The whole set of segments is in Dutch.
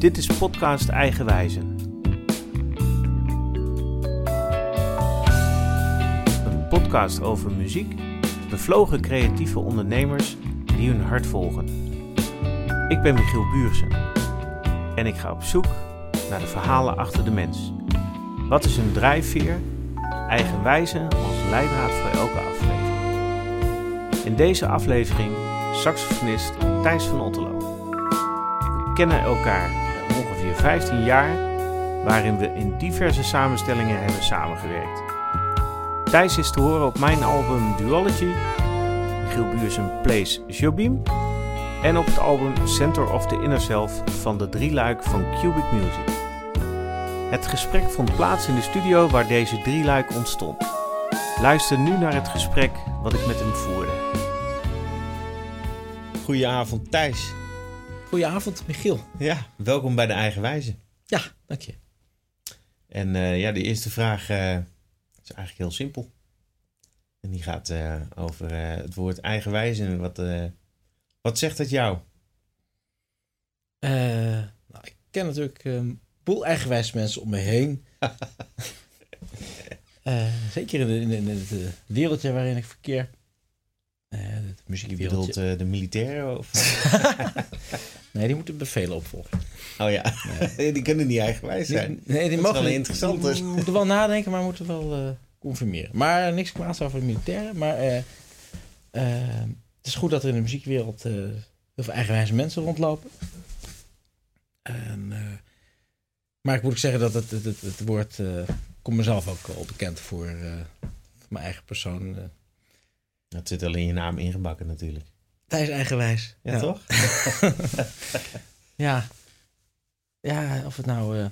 Dit is podcast Eigenwijzen. Een podcast over muziek, bevlogen creatieve ondernemers die hun hart volgen. Ik ben Michiel Buursen en ik ga op zoek naar de verhalen achter de mens. Wat is hun drijfveer? Eigenwijze als leidraad voor elke aflevering. In deze aflevering saxofonist Thijs van Otterlo. We kennen elkaar ongeveer 15 jaar, waarin we in diverse samenstellingen hebben samengewerkt. Thijs is te horen op mijn album Duology, Michiel Buursen Plays Jobim en op het album Center of the Inner Self van de drieluik van Cubic Music. Het gesprek vond plaats in de studio waar deze drieluik ontstond. Luister nu naar het gesprek wat ik met hem voerde. Goedenavond Thijs. Goedenavond, Michiel. Ja, welkom bij de Eigenwijze. Ja, dank je. En uh, ja, de eerste vraag uh, is eigenlijk heel simpel. En die gaat uh, over het woord eigenwijze. Wat, wat zegt het jou? nou, ik ken natuurlijk een boel eigenwijze mensen om me heen. zeker in, de, in, in, het wereldje waarin ik verkeer. het muziekwereldje. Je bedoelt de militairen? Of? Nee, die moeten bevelen opvolgen. Oh ja, nee. die kunnen niet eigenwijs zijn. Nee, die dat mogen, is wel interessant. Die, die moeten wel nadenken, maar moeten wel uh, confirmeren. Maar niks kwaads over de militairen. Maar uh, uh, het is goed dat er in de muziekwereld heel veel eigenwijze mensen rondlopen. En, maar ik moet ook zeggen dat het, het, het, het woord... komt mezelf ook al bekend voor, voor mijn eigen persoon. Dat zit al in je naam ingebakken natuurlijk. Thijs eigenwijs. Ja, ja. toch? ja. Ja, of het nou uh,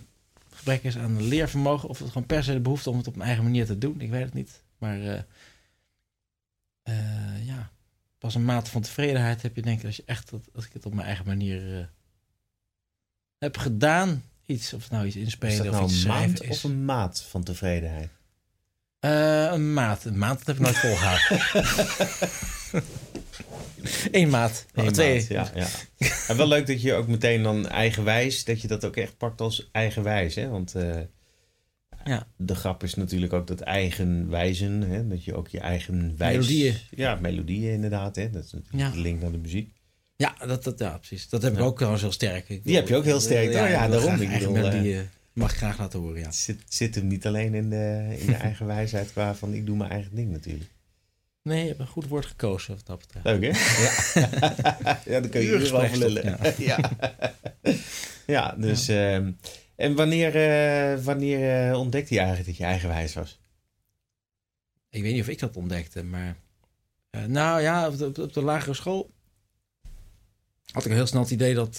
gebrek is aan leervermogen... of het gewoon per se de behoefte om het op mijn eigen manier te doen. Ik weet het niet. Maar uh, uh, ja, pas een mate van tevredenheid heb je denk ik... als, je echt, als ik het op mijn eigen manier heb gedaan... iets, of nou iets inspelen nou of iets een schrijven is. of een maat van tevredenheid? een maat. Een maand dat heb ik nooit volgehouden. Eén maat. Eén twee. maat, ja, ja. En wel leuk dat je ook meteen dan eigenwijs, dat je dat ook echt pakt als eigenwijs. Hè? Want uh, ja. de grap is natuurlijk ook dat eigenwijzen, hè? dat je ook je eigen wijs... Melodieën. Ja, melodieën inderdaad. Hè? Dat is natuurlijk Ja. de link naar de muziek. Ja, dat, dat, ja, precies. Dat heb ik Ja. ook trouwens heel sterk. Ik Die heb je ook heel sterk. Oh ja, ik wil daarom. Ik bedoel, melodieën mag ik graag laten horen, ja. Het zit, zit hem niet alleen in de, in de eigen wijsheid qua van ik doe mijn eigen ding natuurlijk. Nee, je hebt een goed woord gekozen wat dat betreft. Leuk hè? Ja, ja dan kun je hier wel verlullen. Ja. ja. dus... ehm, en wanneer, eh, wanneer eh, ontdekte je eigenlijk dat je eigenwijs was? Ik weet niet of ik dat ontdekte, maar... eh, nou ja, op de, op de lagere school had ik heel snel het idee dat...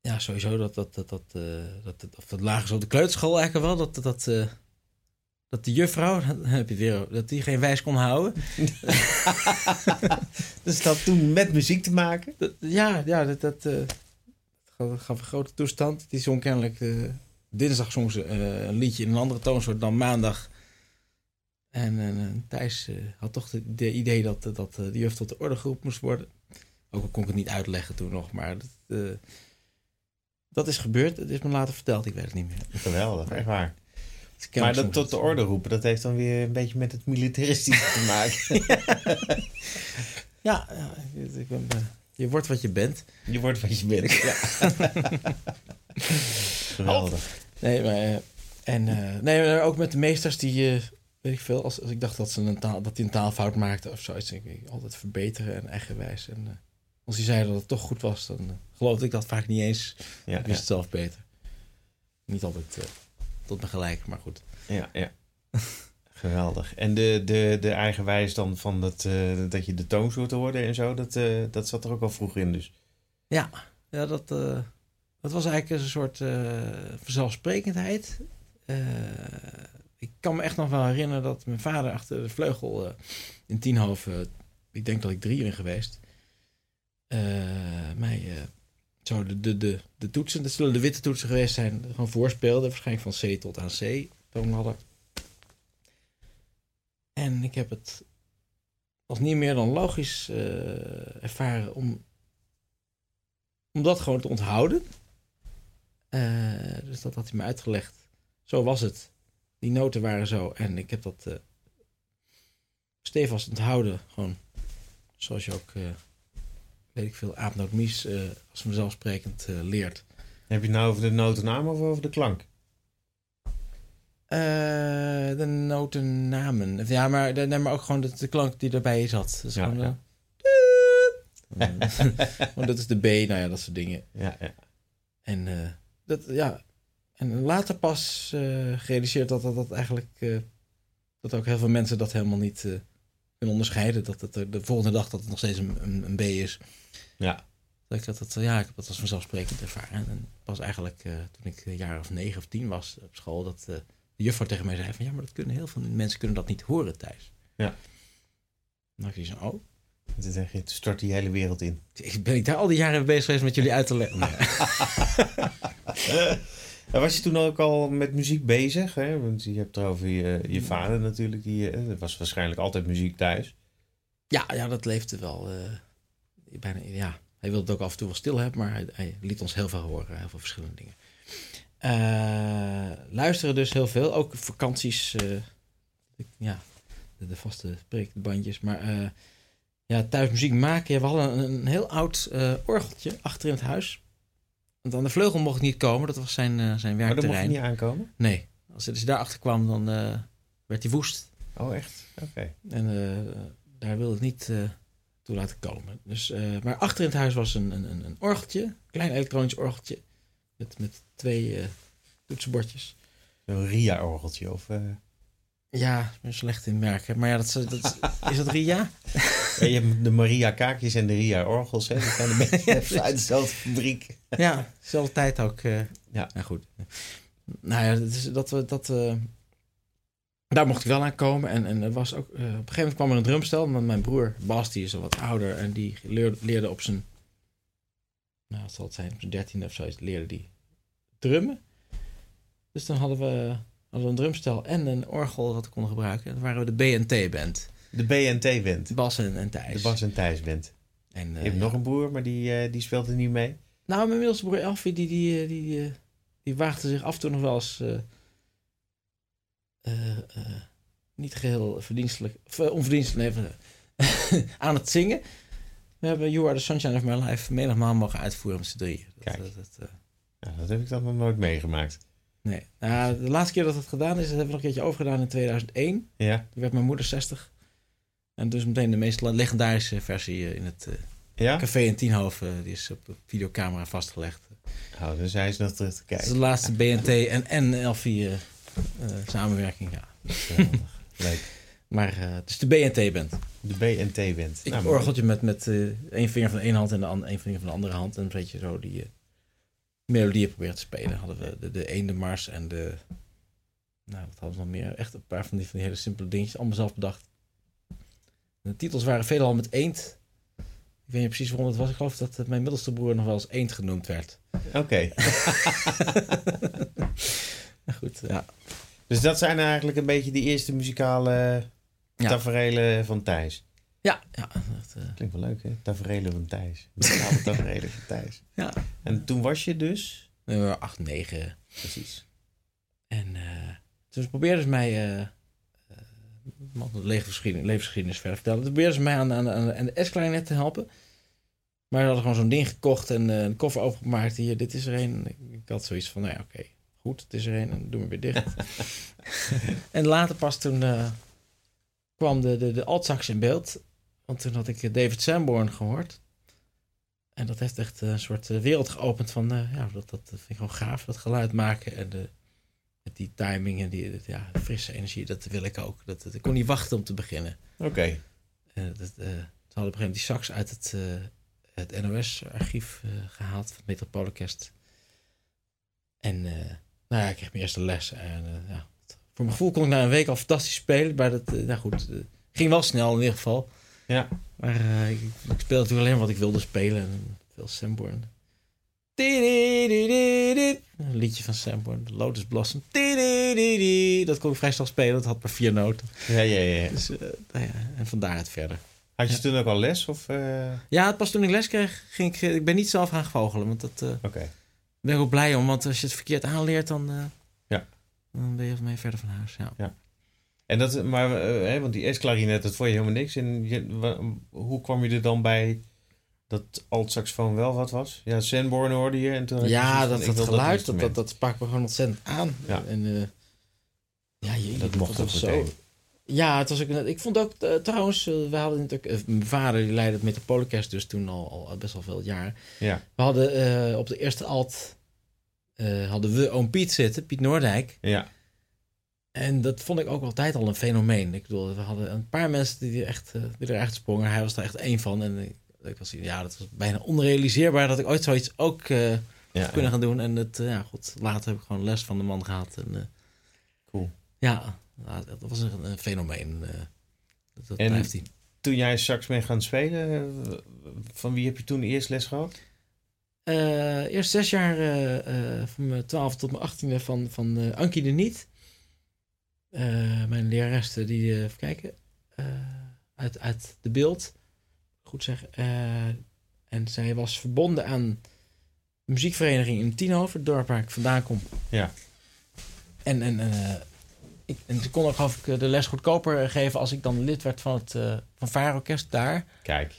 ja, sowieso dat dat, dat, dat, dat, dat, of dat lagere school, de kleuterschool eigenlijk wel, dat, dat, dat de juffrouw, dan heb je weer, dat die geen wijs kon houden. dus dat had toen met muziek te maken? Dat- ja, ja, dat, dat eh, gaf gaf een grote toestand. Die zong kennelijk, eh, dinsdag zong ze eh, een liedje in een andere toonsoort dan maandag. En Thijs eh, had toch het de idee dat, dat de juf tot de orde geroepen moest worden. Ook al kon ik het niet uitleggen toen nog, maar dat, eh, dat is gebeurd. Het is me later verteld, ik weet het niet meer. Geweldig, echt waar. Maar dat tot de orde roepen, dat heeft dan weer een beetje met het militaristische te maken. Ja, ja ik- ik ben, eh, je wordt wat je bent. Je wordt wat je bent. Ja. Geweldig. Nee, maar, eh, en, eh, nee, maar ook met de meesters die, eh, weet ik veel, als, als ik dacht dat ze een taal, dat die een taalfout maakten of zoiets, denk ik altijd verbeteren en eigenwijs. En als die zeiden dat het toch goed was, dan geloofde ik dat vaak niet eens. Ja, ik wist het zelf beter. Niet altijd tot me gelijk, maar goed. ja, ja. Geweldig. En de, de, de eigenwijs dan van dat, eh, dat je de toonsoort hoorde en zo, dat, eh, dat zat er ook al vroeg in dus. Ja, ja dat, eh, dat was eigenlijk een soort eh, vanzelfsprekendheid. Eh, ik kan me echt nog wel herinneren dat mijn vader achter de vleugel eh, in Tienhoven, ik denk dat ik drie ben geweest, eh, mij eh, zo de, de, de, toetsen, dat zullen de witte toetsen geweest zijn, gewoon voorspeelde, waarschijnlijk van C tot aan C, toonladder. En ik heb het als niet meer dan logisch eh, ervaren om om dat gewoon te onthouden. Eh, dus dat had hij me uitgelegd. Zo was het. Die noten waren zo. En ik heb dat uh, stevast onthouden. Gewoon zoals je ook, weet ik veel, aapnootmies uh, als vanzelfsprekend leert. Heb je het nou over de notennaam of over de klank? de notennamen. Ja, maar, de, nee, maar ook gewoon de, de klank die erbij zat. Dus ja, gewoon, ja. Want dat is de B, nou ja, dat soort dingen. Ja, ja. En uh, dat, ja. En later pas uh, gerealiseerd dat dat, dat eigenlijk. Uh, dat ook heel veel mensen dat helemaal niet kunnen onderscheiden. Dat het de volgende dag dat het nog steeds een, een, een B is. Ja. Dat ik dat, dat, ja, ik heb dat als vanzelfsprekend ervaren. En pas eigenlijk toen ik een jaar of negen of tien was op school, dat de juffrouw tegen mij zei: van ja, maar dat kunnen heel veel mensen kunnen dat niet horen thuis. Ja. Dan dacht ik zo, oh. En toen zeg je, toen stort die hele wereld in. Ik ben ik daar al die jaren bezig geweest met jullie uit te leggen. Was je toen ook al met muziek bezig? Hè? Want je hebt het over je, je vader natuurlijk. Die, er was waarschijnlijk altijd muziek thuis. Ja, ja dat leefde wel. Uh, bijna, ja. Hij wilde het ook af en toe wel stil hebben, maar hij, liet ons heel veel horen. Heel veel verschillende dingen. Uh, luisteren dus heel veel. Ook vakanties. Ja, de, de vaste bandjes. Maar ja, thuis muziek maken. We hadden een, een heel oud orgeltje achter in het huis. Want aan de vleugel mocht ik niet komen. Dat was zijn, uh, zijn werkterrein. Maar mocht je niet aankomen? Nee. Als hij dus daar achter kwam, dan uh, werd hij woest. Oh, echt? Oké. Okay. En daar wilde ik niet toe laten komen. Dus, maar achter in het huis was een, een, een orgeltje. Een klein elektronisch orgeltje. Met, met twee toetsenbordjes. Zo'n RIA-orgeltje of... Ja, ik ben slecht in merken. Maar ja, dat, dat, is dat Ria? Ja, je hebt de Maria Kaakjes en de Ria Orgels. Hè? Dat zijn een beetje uit dezelfde fabriek. Ja, dezelfde tijd ook. Uh, ja. Nou goed. Nou ja, dat, is, dat, dat, uh, daar mocht ik wel aan komen. En, en er was ook, uh, op een gegeven moment kwam er een drumstel. Want mijn broer Bas, die is al wat ouder. En die leerde, leerde op zijn, nou wat zal het zijn, op zijn dertiende of zo, leerde die drummen. Dus dan hadden we hadden we een drumstel en een orgel dat we konden gebruiken. Dan waren we de BNT-band. De BNT-band? Bas en, en Thijs. De Bas en Thijs-band. En, uh, je hebt ja. nog een broer, maar die, uh, die speelt er niet mee? Nou, mijn middelste broer Elfie, die, die, die, die, die waagde zich af en toe nog wel eens... Uh, niet geheel verdienstelijk... onverdienstelijk, nee, aan het zingen. We hebben You Are The Sunshine of My Life menigmaal mogen uitvoeren met z'n drieën. Kijk, dat, dat, ja, dat heb ik dan nog nooit meegemaakt. Nee. Nou, de laatste keer dat het gedaan is, dat hebben we nog een keertje overgedaan in 2001. Ja. Toen werd mijn moeder 60. En dus meteen de meest legendarische versie in het uh, ja? café in Tienhoven. die is op videocamera vastgelegd. Oh, dus hij is nog terug te kijken. Dat is de laatste BNT en, Elfie uh, uh, samenwerking, ja. Leuk. Maar het is de BNT-band. De BNT-band. Ik nou, orgeltje met, met één vinger van de ene hand en de an, één vinger van de andere hand. En een beetje zo die melodieën proberen te spelen. Hadden we de, de Eende Mars en de... Nou, wat hadden we nog meer? Echt een paar van die, van die hele simpele dingetjes. Allemaal zelf bedacht. De titels waren veelal met eend. Ik weet niet precies waarom het was. Ik geloof dat mijn middelste broer nog wel eens eend genoemd werd. Oké. Okay. goed, ja. Dus dat zijn eigenlijk een beetje die eerste muzikale ja. taferelen van Thijs. Ja, ja. Dat, uh... Klinkt wel leuk, hè? Taferelen van Thijs. Muzikale taferelen van Thijs. Ja. En toen was je dus? Uh, acht, negen. Precies. En uh, toen probeerden ze mij... Uh, levensgeschiedenis, levensgeschiedenis verder vertellen. Toen probeerden ze mij aan, aan, aan de S-klarinet te helpen. Maar ze hadden gewoon zo'n ding gekocht en een koffer opengemaakt. Hier, dit is er een. Ik had zoiets van, nou ja, oké. Okay, goed, het is er een. En doe me weer dicht. en later pas toen kwam de, de, de altsax in beeld. Want toen had ik David Sanborn gehoord. En dat heeft echt een soort wereld geopend van, uh, ja, dat, dat vind ik gewoon gaaf, dat geluid maken en de, die timing en die ja, frisse energie, dat wil ik ook. Dat, dat ik kon niet wachten om te beginnen. Oké. Okay. Uh, dat, uh, toen hadden we op die sax uit het, het NOS-archief gehaald, van het Metropoolorkest. En nou ja, ik kreeg mijn eerste les. En ja, voor mijn gevoel kon ik na een week al fantastisch spelen. Maar dat, nou goed, ging wel snel in ieder geval. Ja. Maar uh, ik, ik speelde natuurlijk alleen wat ik wilde spelen. En veel Sanborn. Een liedje van Sanborn, Lotus Blossom. Dat kon ik vrij snel spelen, dat had maar vier noten. Ja, ja, ja. Dus, uh, nou ja, en van daaruit verder. Had je Ja. toen ook al les? Of, eh, Ja, pas toen ik les kreeg, ging ik... Ik ben niet zelf gaan vogelen, want dat... eh, Oké. ben ik ook blij om. Want als je het verkeerd aanleert, dan... eh, Ja. Dan ben je mee verder van huis, ja. En dat, maar, eh, hè, want die S-klarinet, dat vond je helemaal niks. En je, hoe kwam je er dan bij dat alt-saxofoon wel wat was? Ja, Sanborn hoorde je. En toen je Ja, dat, dat geluid, dat, dat, dat sprak me gewoon ontzettend aan. Ja. En, eh, ja, je, Dat mocht ook was meteen. Ja, het was ook, ik vond ook eh, trouwens, we hadden natuurlijk, mijn vader die leidde het Metropoolorkest dus toen al, al best wel veel jaren. Ja, We hadden op de eerste alt, hadden we oom Piet zitten, Piet Noordijk. ja, En dat vond ik ook altijd al een fenomeen. Ik bedoel, we hadden een paar mensen die, er echt, eh, die er echt sprongen. Hij was er echt één van. En ik, ik was, ja, dat was bijna onrealiseerbaar dat ik ooit zoiets ook eh, ja. kunnen gaan doen. En het, eh, ja, goed, later heb ik gewoon les van de man gehad. En, eh, Cool. ja, nou, dat was een, een fenomeen. eh, dat En- blijft hij. Toen jij sax mee gaan spelen, eh, van wie heb je toen eerst les gehad? Eh, eerst zes jaar, eh, eh, van mijn twaalf tot mijn achttiende, van, van eh, Ankie de Niet. Eh, mijn lerares, eh, die, eh, even kijken, eh, uit, uit de beeld. Goed zeggen. En zij was verbonden aan muziekvereniging in Tienhoven, het dorp waar ik vandaan kom. Ja. En, en, eh, ik, en ze kon ook ik de les goedkoper geven als ik dan lid werd van het uh, van Vaarorkest daar. Kijk,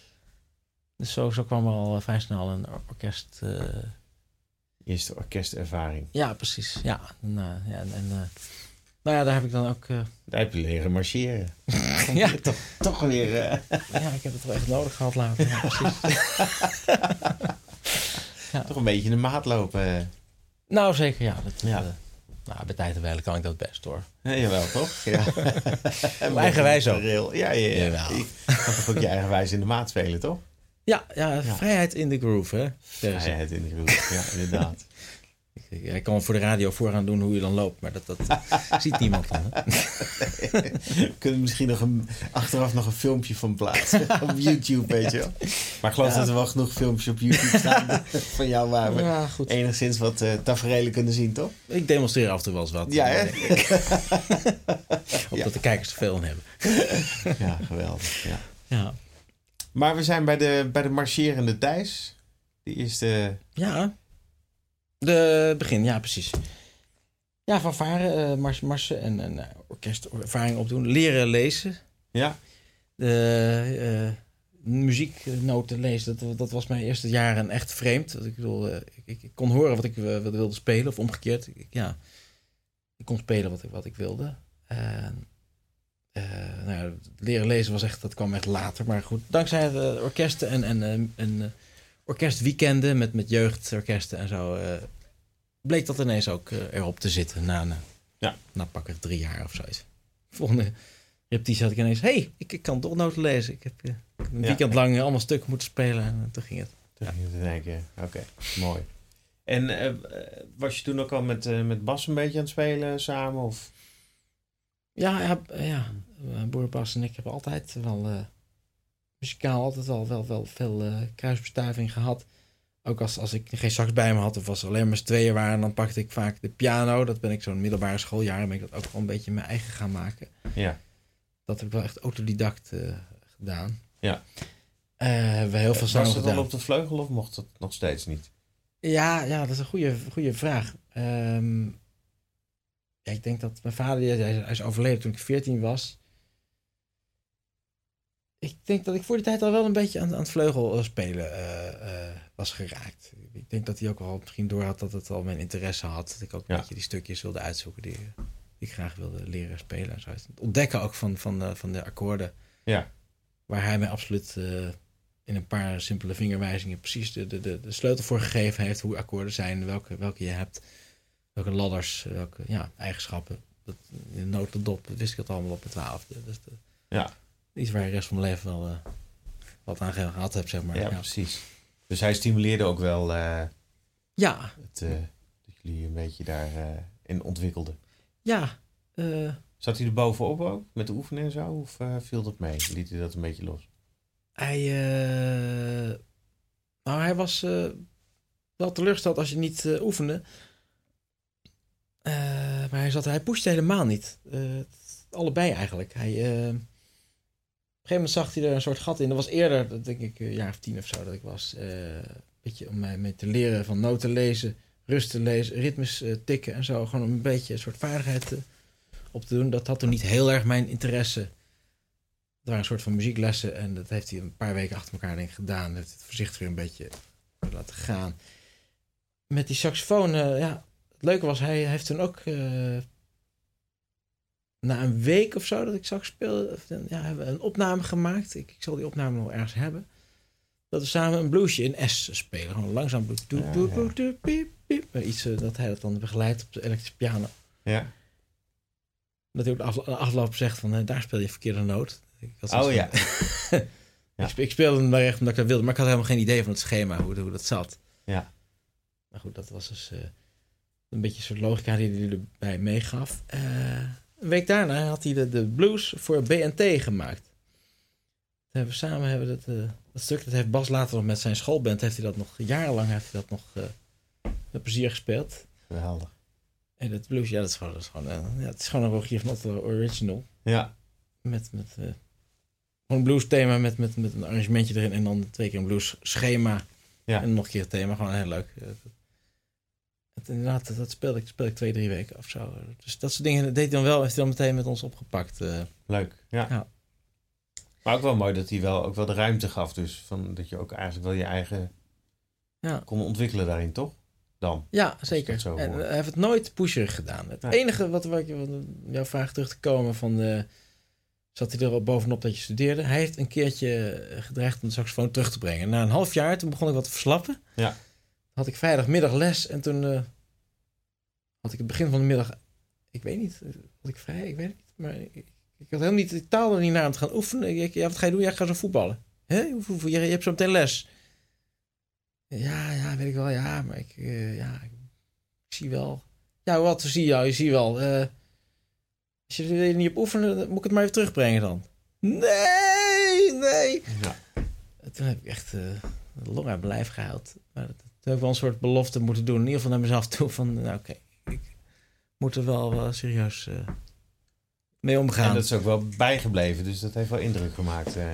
Dus zo, zo kwam er al vrij snel een or- orkest. eerste orkestervaring. Ja, precies. Ja, en, ja, en, nou ja, daar heb ik dan ook. eh, Daar heb je leren marcheren. ja, toch, toch weer. ja, ik heb het wel echt nodig gehad later. Ja, precies. toch een beetje in de maat lopen. nou, zeker, ja. Dat, Ja. eh, nou, bij tijd en wijle kan ik dat best hoor. Ja, jawel, toch? Ja. Op eigen wijze ook. Ja, ja, ja. Jawel. Je kan toch ook je eigen wijze in de maat spelen, toch? Ja, ja, vrijheid in de groove, hè? Vrijheid in de groep. Ja, inderdaad. Ik, kan voor de radio vooraan doen hoe je dan loopt, maar dat, dat ziet niemand dan. Hè? We kunnen misschien nog een, achteraf nog een filmpje van plaatsen. op YouTube, weet je wel. Maar ik geloof Ja. dat er wel genoeg filmpjes op YouTube staan van jou waar we Ja, enigszins wat eh tafereelen kunnen zien, toch? Ik demonstreer af en toe wel eens wat. Ja, hè? Op Ja. dat de kijkers te veel aan hebben. Ja, geweldig. Ja. Ja. Maar we zijn bij de, bij de marcherende Thijs. Die eerste... Ja. De begin, ja, precies. Ja, van varen, mars, marsen en, en eh, orkestervaring opdoen. Leren lezen. Ja, De eh, muzieknoten lezen, dat, dat was mijn eerste jaren echt vreemd. Ik bedoel, ik, ik, ik kon horen wat ik wat wilde spelen, of omgekeerd. Ik, ja, ik kon spelen wat ik, wat ik wilde. Nou ja, leren lezen was echt, dat kwam echt later. Maar goed, dankzij de orkesten en, en, en orkestweekenden met, met jeugdorkesten en zo, eh, bleek dat ineens ook eh, erop te zitten na, na, Ja. na pakweg drie jaar of zoiets. Volgende repetitie had ik ineens, hey, ik, ik kan toch noten lezen. Ik heb eh, een Ja. weekend lang allemaal stukken moeten spelen en toen ging het. toen ging je te denken, oké, mooi. En was je toen ook al met, met Bas een beetje aan het spelen samen? Of? Ja, ja, ja. Boer Bas en ik hebben altijd wel muzikaal altijd wel, wel, wel veel eh, kruisbestuiving gehad. Ook als, als ik geen sax bij me had of als er alleen maar z'n tweeën waren, dan pakte ik vaak de piano. Dat ben ik zo'n middelbare schooljaar, ben ik dat ook wel een beetje mijn eigen gaan maken. Ja, Dat heb ik wel echt autodidact eh, gedaan. Ja. Hebben we heel veel samen was het al op de vleugel of mocht het nog steeds niet? Ja, ja, dat is een goede, goede vraag. Ehm, ja, ik denk dat mijn vader, hij is overleden toen ik 14 was. Ik denk dat ik voor die tijd al wel een beetje aan, aan het vleugel eh, spelen eh, eh, was geraakt. Ik denk dat hij ook wel misschien door had dat het al mijn interesse had. Dat ik ook een Ja. beetje die stukjes wilde uitzoeken die, die ik graag wilde leren spelen. En zo. Het ontdekken ook van, van, de, van de akkoorden. Ja. Waar hij mij absoluut eh, in een paar simpele vingerwijzingen precies de, de, de, de sleutel voor gegeven heeft. Hoe akkoorden zijn, welke, welke je hebt. Welke ladders, welke ja, eigenschappen. Dat, in de notendop wist ik het allemaal op de twaalfde. Dus de, Ja. Iets waar je de rest van mijn leven wel eh, wat aan gehad heb, zeg maar. ja, Ja, precies. Dus hij stimuleerde ook wel eh, ja, het, eh, dat jullie een beetje daarin in ontwikkelden. ja. Zat hij er bovenop ook, met de oefenen en zo? Of viel dat mee? Liet hij dat een beetje los? hij, nou, hij was wel teleurgesteld als je niet oefende. Maar hij, zat, hij pushte helemaal niet. Allebei eigenlijk. Hij, gegeven moment zag hij er een soort gat in. Dat was eerder, dat denk ik een jaar of tien of zo dat ik was. een beetje om mij mee te leren van noten lezen, rust te lezen, ritmes eh, tikken en zo. Gewoon om een beetje een soort vaardigheid eh, op te doen. Dat had toen niet heel erg mijn interesse. Het waren een soort van muzieklessen en dat heeft hij een paar weken achter elkaar denk gedaan. Heeft het voorzichtig weer een beetje laten gaan. Met die saxofoon, ja, het leuke was, hij heeft toen ook na een week of zo dat ik of dan- ja, hebben we een opname gemaakt. Ik, ik zal die opname nog ergens hebben. Dat we samen een bluesje in S spelen. Gewoon langzaam. Doe, Ja, doe, ja. doe, doe, piep, piep. Iets eh, dat hij dat dan begeleidt op de elektrische piano. Ja. Dat hij ook de aflo- de afloop zegt van, eh, daar speel je verkeerde noot. Ik had Oh ja. ik, spe- ik speelde hem maar echt omdat ik dat wilde. Maar ik had helemaal geen idee van het schema, hoe, hoe dat zat. Ja. Maar goed, dat was dus eh, een beetje een soort logica die hij erbij meegaf. Eh, een week daarna had hij de, de blues voor BNT gemaakt. Dat hebben we samen hebben dat, eh, dat stuk, dat heeft Bas later nog met zijn schoolband, heeft hij dat nog jarenlang heeft hij dat nog eh, met plezier gespeeld. Geweldig. En dat blues, ja, dat is gewoon, dat is gewoon, eh, ja, het is gewoon een Rogier van Otto original. Ja. Met, met gewoon een blues thema met, met, met een arrangementje erin en dan twee keer een blues schema. Ja. En nog een keer het thema, gewoon heel leuk. Eh, dat- inderdaad, dat- speelde ik, speelde ik twee, drie weken of zo. Dus dat soort dingen deed hij dan wel, heeft hij dan meteen met ons opgepakt. eh. Leuk. Ja. Ja. Maar ook wel mooi dat hij wel, ook wel de ruimte gaf. Dus van, dat je ook eigenlijk wel je eigen Ja. kon ontwikkelen daarin, toch? Dan. ja, zeker. En hoort. hij heeft het nooit pusherig gedaan. Het enige wat, wat ik wat jouw vraag terug te komen van... eh, zat hij er al bovenop dat je studeerde? Hij heeft een keertje eh, gedreigd om de saxofoon terug te brengen. Na een half jaar, toen begon ik wat te verslappen. Ja. Had ik vrijdagmiddag les en toen eh, had ik het begin van de middag... Ik weet niet, eh, had ik vrij? Ik weet het niet. Maar ik, ik had helemaal niet de taal er niet naar om te gaan oefenen. Ik, ja, wat ga je doen? Ja, ik ga zo voetballen. Hè? Hoe- hoe- Je, je hebt zo meteen les. Ja, ja, weet ik wel. Ja, maar ik, eh, ja, ik zie wel. Ja, wat zie je? Je ziet wel. als je er niet op oefenen, dan moet ik het maar even terugbrengen dan. Nee, nee. Ja. En Toen heb ik echt eh de long uit mijn lijf gehaald. Maar dat, toen heb ik wel een soort belofte moeten doen. In ieder geval naar mezelf toe. Van, nou oké, ik moet er wel, wel serieus eh, mee omgaan. En dat is ook wel bijgebleven. Dus dat heeft wel indruk gemaakt. eh.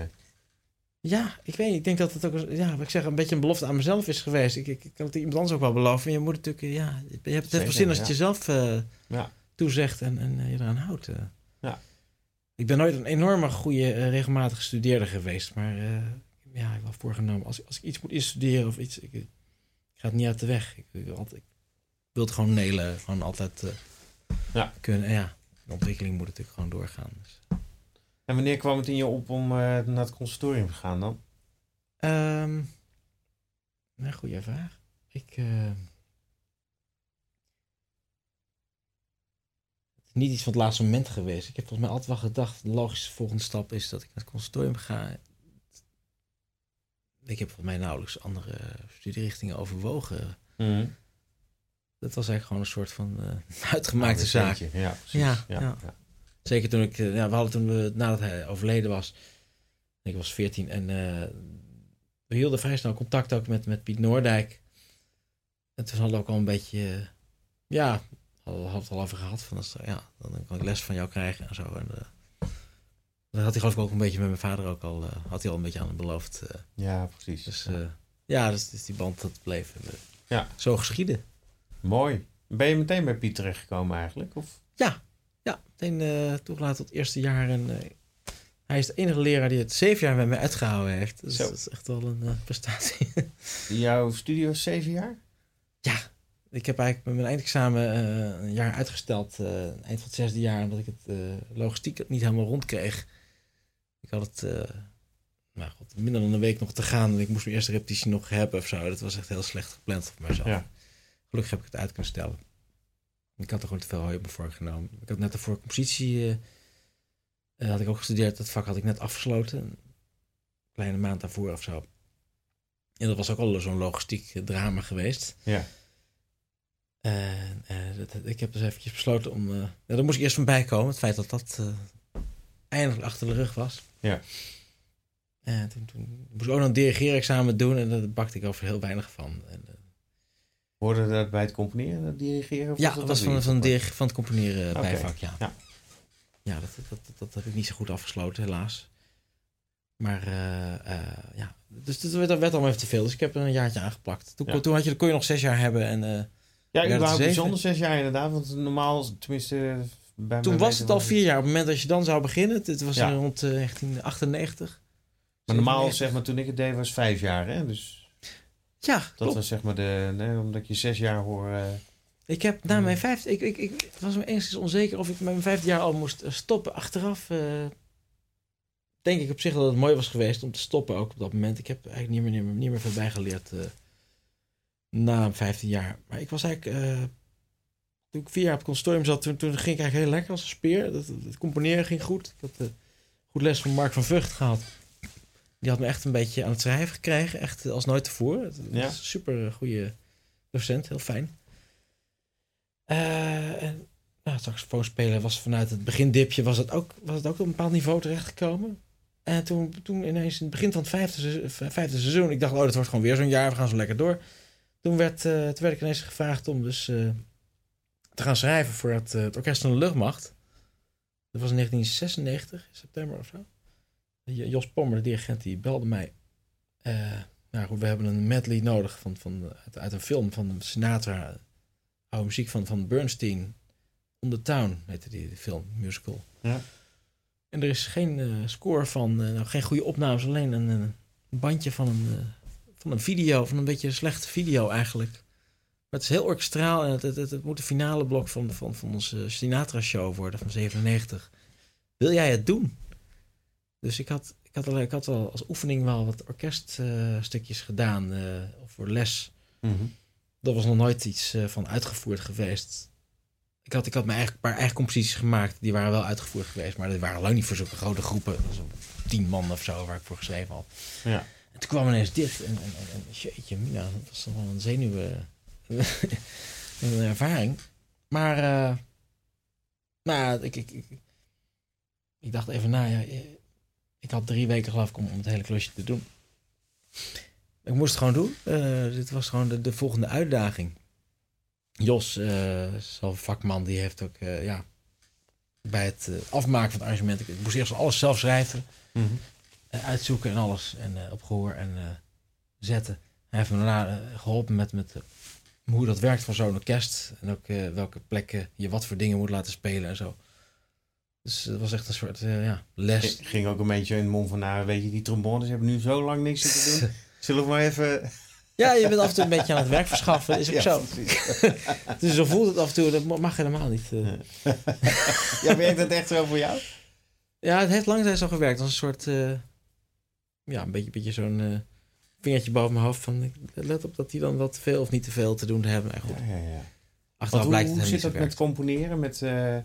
Ja, ik weet niet. Ik denk dat het ook, ja, wat ik zeg, een beetje een belofte aan mezelf is geweest. Ik, ik, ik kan het iemand anders ook wel beloven. Je moet natuurlijk, eh, ja, je hebt het even zin als het ja. jezelf eh, Ja. toezegt en, en eh, je eraan houdt. eh. Ja. Ik ben nooit een enorme goede, eh, regelmatige studeerder geweest. Maar eh, ja, ik heb wel voorgenomen, als, als ik iets moet instuderen of iets, ik, ik ga het niet uit de weg. Ik, ik, wil altijd, ik wil het gewoon nelen, gewoon altijd eh, Ja. kunnen. En ja, de ontwikkeling moet natuurlijk gewoon doorgaan. Dus. En wanneer kwam het in je op om eh, naar het conservatorium te gaan dan? Een goede vraag. Ik. het is niet iets van het laatste moment geweest. Ik heb volgens mij altijd wel gedacht: de logische volgende stap is dat ik naar het conservatorium ga. Ik heb volgens mij nauwelijks andere studierichtingen overwogen. Dat was eigenlijk gewoon een soort van eh, uitgemaakte Ah, zaak. Ja. Ja, Ja. Zeker toen ik, eh, ja, we hadden toen we, nadat hij overleden was, ik was 14 en eh, we hielden vrij snel contact ook met, met Piet Noordijk. En toen hadden we ook al een beetje, ja, hadden we het al over gehad van, ja, dan kan ik les van jou krijgen en zo. En, dat had hij geloof ik ook een beetje met mijn vader ook al, eh, had hij al een beetje aan beloofd. eh. Ja, precies. dus eh, ja, dus, dus die band dat bleef eh, Ja. zo geschieden. Mooi. Ben je meteen bij Piet terechtgekomen eigenlijk? Of? Ja, meteen eh toegelaten tot het eerste jaar. En eh, hij is de enige leraar die het zeven jaar met mij uitgehouden heeft. Dus Zo. dat is echt wel een eh, prestatie. Jouw studio is zeven jaar? ik heb eigenlijk met mijn eindexamen eh, een jaar uitgesteld. eh, eind van het zesde jaar, omdat ik het eh, logistiek niet helemaal rond kreeg. Ik had het, eh, nou god, minder dan een week nog te gaan. En ik moest mijn eerste repetitie nog hebben of zo. Dat was echt heel slecht gepland voor mezelf. Ja. Gelukkig heb ik het uit kunnen stellen. Ik had er gewoon te veel hooi op me voorgenomen. Ik had net de voor compositie, eh, eh, had ik ook gestudeerd. Dat vak had ik net afgesloten. Een kleine maand daarvoor of zo. En dat was ook al zo'n logistiek drama geweest. Ja. En dat, ik heb dus eventjes besloten om... ja, daar moest ik eerst van bijkomen. Het feit dat dat eindelijk achter de rug was. Ja. En toen, toen moest ik ook nog een dirigeerexamen doen. En daar bakte ik over heel weinig van. En, eh, Hoorde dat bij het componeren, dat dirigeren? Of ja, was dat was van, van, dirige- van het componeren Oké, bijvak, ja. ja. Ja, dat, dat, dat, dat heb ik niet zo goed afgesloten, helaas. Maar ja, dus dat werd, dat werd allemaal even te veel. Dus ik heb een jaartje aangeplakt. Toen, Ja. toen had je, kon je nog zes jaar hebben. En, Ja, het überhaupt zeven? bijzonder zes jaar inderdaad. Want normaal, tenminste... Bij toen was het al vier jaar. Op het moment dat je dan zou beginnen. Het was Ja. rond eh, 1998. Maar normaal, 97. zeg maar, toen ik het deed, was vijf jaar. Hè? Dus Ja, dat klopt. was zeg maar de... Nee, omdat je zes jaar hoor... eh, Ik heb na mijn vijfde... Ik, ik, ik het was me enigszins onzeker of ik met mijn vijfde jaar al moest eh, stoppen. Achteraf eh, denk ik op zich dat het mooi was geweest om te stoppen ook op dat moment. Ik heb eigenlijk niet meer, niet meer, niet meer veel bijgeleerd eh, na mijn vijfde jaar. Maar ik was eigenlijk... eh, toen ik vier jaar op het consortium zat, toen, toen ging ik eigenlijk heel lekker als een speer. Dat, het componeren ging goed. Ik had eh, goed les van Mark van Vught gehad. Die had me echt een beetje aan het schrijven gekregen. Echt als nooit tevoren. Was Ja. super goede docent. Heel fijn. Eh en nou, saxofoon spelen was vanuit het begindipje was het ook, was het ook op een bepaald niveau terechtgekomen. En toen, toen ineens in het begin van het vijfde, se- vijfde seizoen, ik dacht, oh, dat wordt gewoon weer zo'n jaar, we gaan zo lekker door. Toen werd, eh, toen werd ik ineens gevraagd om dus eh, te gaan schrijven voor het, eh, het Orkest van de Luchtmacht. Dat was in 1996, in september of zo. Jos Pommer, de dirigent, die belde mij. Eh, nou goed, we hebben een medley nodig van, van, uit, uit een film van Sinatra. Oude muziek van, van Bernstein. On the Town heette die, die film, musical. Ja. En er is geen eh, score van, nou, geen goede opnames, alleen een, een bandje van een, van een video, van een beetje een slechte video eigenlijk. Het is heel orkestraal en het, het, het, het moet de finale blok van, van, van onze Sinatra-show worden van 97. Wil jij het doen? Dus ik had, ik had, al, ik had al als oefening wel wat orkeststukjes gedaan eh, voor les. mhm. Dat was nog nooit iets eh, van uitgevoerd geweest. Ik had, ik had mijn eigen, paar eigen composities gemaakt. Die waren wel uitgevoerd geweest. Maar die waren lang niet voor zulke grote groepen. Een tien man of zo waar ik voor geschreven had. Ja. En toen kwam ineens dit. En, en, en, en jeetje, mina, dat was toch wel een zenuwen... een ervaring. Maar... eh nou, ik, ik, ik, ik dacht even na. Ja, eh, ik had drie weken geloof ik om, om het hele klusje te doen. Ik moest het gewoon doen. Eh, dit was gewoon de, de volgende uitdaging. Jos, eh zo'n vakman, die heeft ook ja, bij het afmaken van het arrangement. Ik moest eerst alles zelf schrijven, Mhm. uitzoeken en alles. En op gehoor en zetten. Hij heeft me daarna eh, geholpen met, met hoe dat werkt van zo'n orkest. En ook eh, welke plekken je wat voor dingen moet laten spelen en zo. Dus het was echt een soort eh, ja, les. G- Ging ook een beetje in de mond van, nou weet je, die trombones hebben nu zo lang niks te doen. Zullen we maar even... Ja, je bent af en toe een beetje aan het werk verschaffen. Is ook Ja, zo. Dus zo voelt het af en toe. Dat mag helemaal niet. eh. Ja, werkt dat echt zo voor jou? Ja, het heeft lang tijd zo gewerkt. Als een soort... ja, een beetje, beetje zo'n vingertje boven mijn hoofd. Van, let op dat die dan wat te veel of niet te veel te doen hebben. Goed, Ja, ja, ja. achteraf hoe, blijkt hoe het zit helemaal dat met componeren? Met, eh,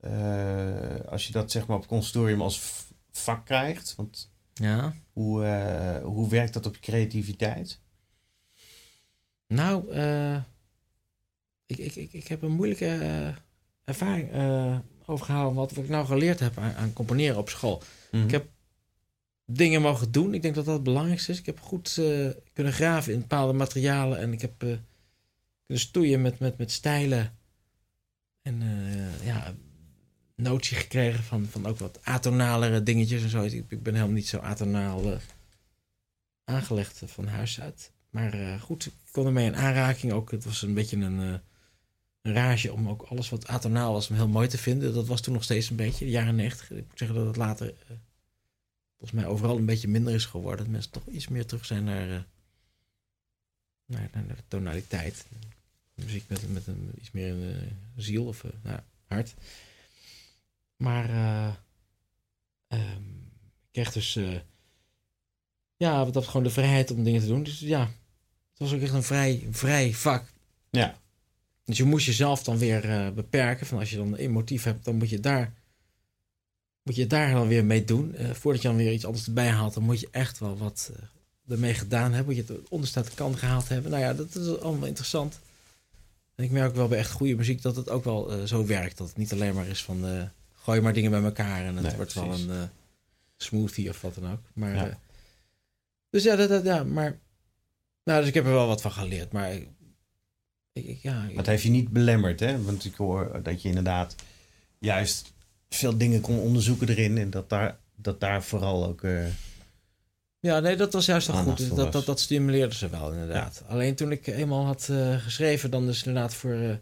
eh, als je dat zeg maar op consortium als vak krijgt. Want Ja. hoe, eh, hoe werkt dat op je creativiteit? Nou, ik, ik, ik, ik heb een moeilijke ervaring eh overgehaald. Wat, wat ik nou geleerd heb aan, aan componeren op school. Ik heb dingen mogen doen. Ik denk dat dat het belangrijkste is. Ik heb goed eh, kunnen graven in bepaalde materialen. En ik heb eh, kunnen stoeien met, met, met stijlen. En eh, ja, notie gekregen van, van ook wat atonalere dingetjes en zo. Ik, ik ben helemaal niet zo atonaal aangelegd van huis uit. Maar goed, ik kon ermee in aanraking ook. Het was een beetje een, een rage om ook alles wat atonaal was om heel mooi te vinden. Dat was toen nog steeds een beetje, de jaren negentig. Ik moet zeggen dat het later volgens mij overal een beetje minder is geworden. Dat mensen toch iets meer terug zijn naar, eh, naar, naar, de tonaliteit. Muziek met, met een, iets meer een eh, ziel of eh, nou, hart. Maar eh, ehm, ik kreeg dus ja, wat dat gewoon de vrijheid om dingen te doen. Dus ja, het was ook echt een vrij, vrij vak. Ja. Dus je moest jezelf dan weer beperken. Van als je dan een motief hebt, dan moet je daar, moet je daar dan weer mee doen. Eh, voordat je dan weer iets anders erbij haalt, dan moet je echt wel wat eh, ermee gedaan hebben. Moet je het onderstaande kant gehaald hebben. Nou ja, dat is allemaal interessant. En ik merk ook wel bij echt goede muziek dat het ook wel eh, zo werkt. Dat het niet alleen maar is van gooi maar dingen bij elkaar en het Nee, wordt precies. wel een smoothie of wat dan ook. Maar, Ja. dus ja, dat, dat, ja, maar. Nou, dus ik heb er wel wat van geleerd. Maar ik- ja, ik- Dat heeft je niet belemmerd, hè? Want ik hoor dat je inderdaad juist veel dingen kon onderzoeken erin. En dat daar dat daar vooral ook... eh, Ja, nee, dat was juist Aandacht goed. Dat, dat, dat stimuleerde ze wel, inderdaad. Alleen toen ik eenmaal had eh, geschreven, dan dus inderdaad voor, eh,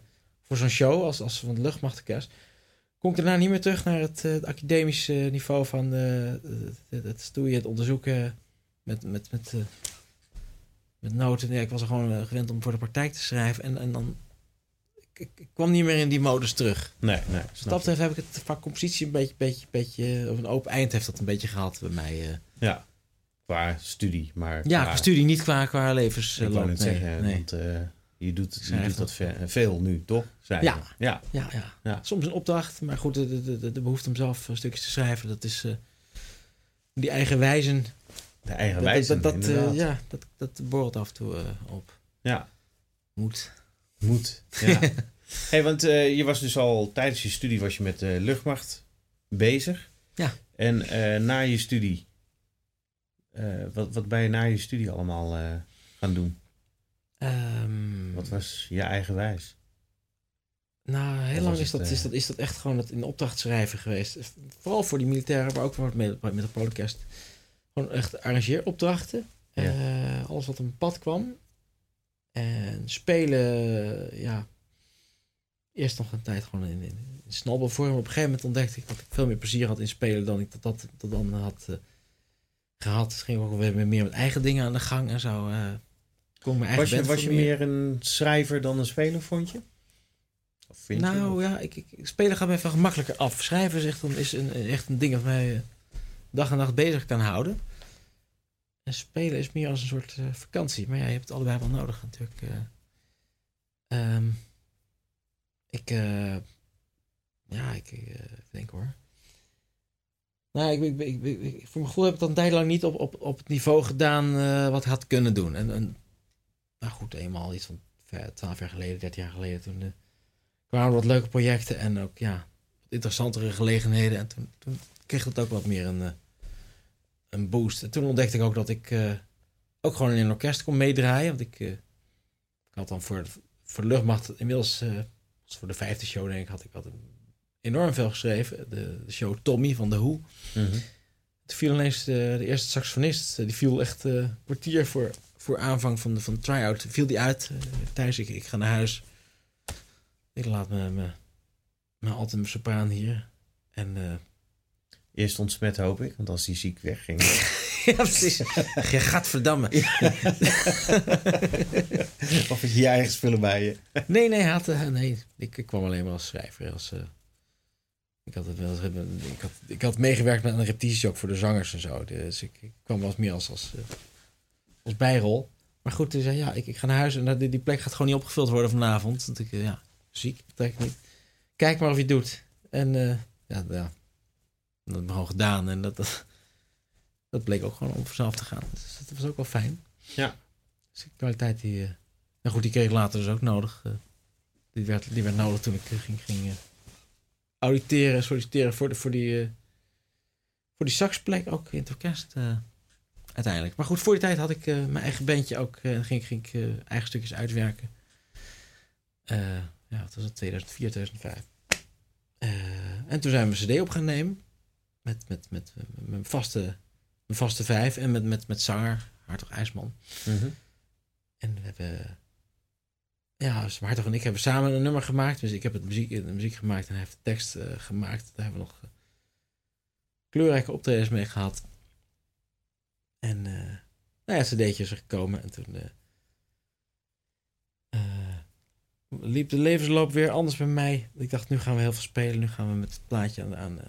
voor zo'n show als, als van de luchtmachtorkest, kon ik daarna niet meer terug naar het, het academische niveau van het, het stoeien, het onderzoeken met, met, met, met noten. Nee, ik was er gewoon gewend om voor de praktijk te schrijven en, en dan ik, ik, ik kwam niet meer in die modus terug. nee, nee. Dus dat betreft heb ik het vak compositie een beetje, beetje, beetje, of een open eind heeft dat een beetje gehad bij mij. eh. ik. Ja, qua studie. Maar Ja, qua- qua studie, niet qua, qua Ik levensloop. net nee, zeggen, nee. want eh, je doet, je doet dat ve- veel nu, toch? Schrijven. Ja. ja. Ja, ja. Ja. Soms een opdracht, maar goed, de, de, de, de behoefte om zelf eh, stukjes te schrijven, dat is eh, die eigen wijzen. De eigen Dat, wijze. dat, dat, eh, ja, dat, dat borrelt af en toe eh, op. ja. Moet. Moet. Ja. hey, want eh, je was dus al tijdens je studie was je met de luchtmacht bezig. Ja. En eh, na je studie, eh, wat, wat ben je na je studie allemaal eh, gaan doen? Ehm, Wat was je eigen wijs? Nou, heel lang is het, dat, is, eh, dat, is dat echt gewoon het in opdracht schrijven geweest. Vooral voor die militairen, maar ook voor met, met de Polycast. Gewoon echt arrangeeropdrachten. Ja. Eh, alles wat een pad kwam. En spelen, ja. Eerst nog een tijd gewoon in, in, in snabbelvorm. Op een gegeven moment ontdekte ik dat ik veel meer plezier had in spelen dan ik dat, dat, dat dan had eh, gehad. Dus ging ik ook weer meer met eigen dingen aan de gang en zo. eh kon mijn eigen Was je, was je meer een schrijver dan een speler, vond je? Of vind je? nou Of- ja, ik, ik, spelen gaat me even gemakkelijker af. Schrijven is echt een, is een, echt een ding dat mij eh, dag en nacht bezig kan houden. En spelen is meer als een soort vakantie. Maar ja, je hebt het allebei wel nodig natuurlijk. eh. Ik, eh, ja, ik eh, even denken hoor. Nou, ik, ik, ik, ik- ik- voor mijn gevoel heb ik het een tijd lang niet op, op, op het niveau gedaan eh, wat ik had kunnen doen. En, en nou goed, eenmaal iets van twaalf jaar geleden, 13 jaar geleden, toen kwamen wat leuke projecten en ook ja, interessantere gelegenheden. En toen, toen kreeg het ook wat meer een, een boost. En toen ontdekte ik ook dat ik ook gewoon in een orkest kon meedraaien. Want ik, ik had dan voor, voor de luchtmacht inmiddels, was voor de vijfde show denk ik, had ik had enorm veel geschreven. De, de show Tommy van The Who. Mhm. Toen viel ineens de, de eerste saxofonist, eh, die viel echt eh, een kwartier voor, voor aanvang van de, van de try-out, viel die uit. Eh, Thijs, ik, ik ga naar huis. Ik laat me, me, mijn altum sopraan hier. En eh, Eerst ontsmet, hoop ik, want als die ziek wegging. ja, precies. Je gaat verdammen. of had je je eigen spullen bij je? Nee, nee, hij had, eh, nee, ik, ik kwam alleen maar als schrijver. Als, eh, ik, had het wel, ik, had, ik had meegewerkt met een repetitie ook voor de zangers en zo. Dus ik, ik kwam wel meer als, als, eh, als bijrol. Maar goed, hij zei, ja, ik, ik ga naar huis en dat- die, die plek gaat gewoon niet opgevuld worden vanavond. Want ik, ja, ziek, trek ik niet. Kijk maar of je het doet. En ja, ja, dat ik gewoon gedaan. En dat, dat, dat bleek ook gewoon om vanzelf te gaan. Dus dat was ook wel fijn. Ja. Dus die kwaliteit die... eh, nou goed, die kreeg ik later dus ook nodig. eh. die, werd, die werd nodig toen ik eh, ging, ging eh, auditeren, solliciteren voor, de, voor die, voor die saxplek ook in het orkest uiteindelijk. Maar goed, voor die tijd had ik mijn eigen bandje ook. en ging, ging ik eigen stukjes uitwerken. Ja, dat was het 2004, 2005. Eh, en toen zijn we een cd op gaan nemen. Met, met, met, met mijn, vaste, mijn vaste vijf. En met, met, met zanger Hartog IJsman. Mhm. En we hebben... Ja, dus Hartog en ik hebben samen een nummer gemaakt. Dus ik heb het muziek, de muziek gemaakt en hij heeft de tekst eh, gemaakt. Daar hebben we nog eh, kleurrijke optredens mee gehad. En eh nou ja, het cd'tje is er gekomen. En toen liep de levensloop weer anders bij mij. Ik dacht, nu gaan we heel veel spelen. Nu gaan we met het plaatje aan, aan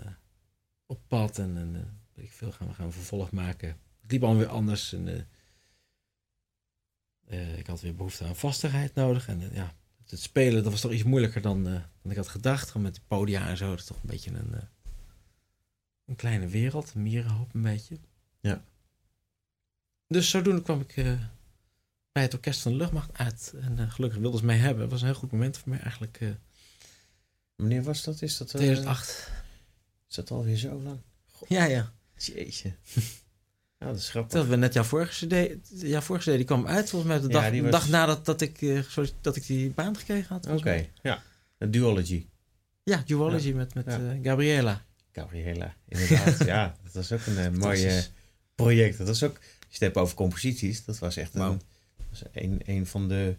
op pad. En, en eh, weet ik veel, gaan we gaan vervolg maken. Het liep allemaal weer anders. En, eh, eh, ik had weer behoefte aan vastigheid nodig. En ja, het spelen dat was toch iets moeilijker dan, dan ik had gedacht. Gewoon met de podia en zo. Dat is toch een beetje een, een kleine wereld. Een mierenhoop een beetje. Ja. Dus zodoende kwam ik bij het Orkest van de Luchtmacht uit. En gelukkig wilden ze mij hebben. Het was een heel goed moment voor mij eigenlijk. Wanneer was dat? Is dat, eh, 2008. Is dat alweer zo lang? Ja, ja. Jeetje. Ja, dat is grappig. Dat we net jouw vorige CD, jouw vorige CD die kwam uit volgens mij de Ja, dag, die was- dag nadat dat ik, eh, sorry, dat ik die baan gekregen had. Oké, mij. ja. Duology. Ja, Duology met, met Ja. eh, Gabriela. Gabriela, inderdaad. ja, dat was ook een uh, mooi project. Dat was ook, als je het hebt over composities, dat was echt een, was een, een van de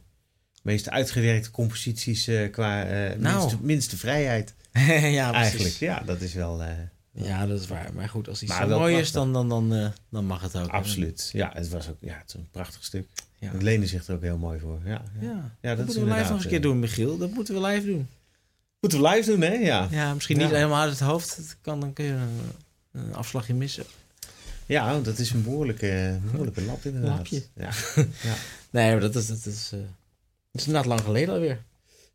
meest uitgewerkte composities uh, qua uh, nou. minste, minste, vrijheid. ja, Eigenlijk, ja, dat is wel... Uh, ja, dat is waar. Maar goed, als iets zo mooi is, dan, dan, dan, dan mag het ook. Absoluut. Ja, het was ook ja, het is een prachtig stuk. Ja. Het leende zich er ook heel mooi voor. Ja, ja. ja. ja dat, moeten we live nog eens een keer doen, Michiel. Dat moeten we live doen. Moeten we live doen, hè? Ja, ja misschien niet helemaal uit het hoofd. Dat kan, dan kun je een, een afslagje missen. Ja, dat is een behoorlijke, behoorlijke lap inderdaad. Lapje. Ja. ja. Nee, maar dat is, dat is, uh, dat is inderdaad lang geleden alweer.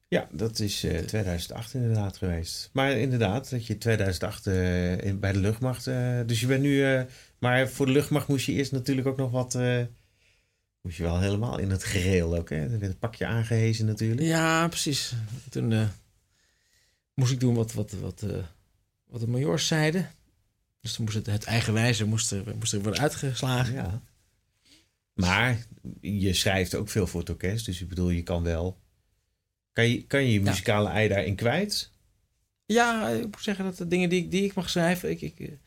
Ja, dat is uh, 2008 inderdaad geweest. Maar inderdaad, dat je 2008 uh, in, bij de luchtmacht... Uh, dus je bent nu... maar voor de luchtmacht moest je eerst natuurlijk ook nog wat... moest je wel helemaal in het gereel ook, hè? Er werd het pakje aangehezen natuurlijk. Ja, precies. Toen moest ik doen wat, wat, wat, wat de majors zeiden. Dus dan moest het, het eigenwijze moest er, moest er worden uitgeslagen. Ja. Maar je schrijft ook veel voor het orkest. Dus ik bedoel, je kan wel... Kan je kan je, je muzikale ei daarin kwijt? Ja, ik moet zeggen dat de dingen die ik, die ik mag schrijven... Ik, ik,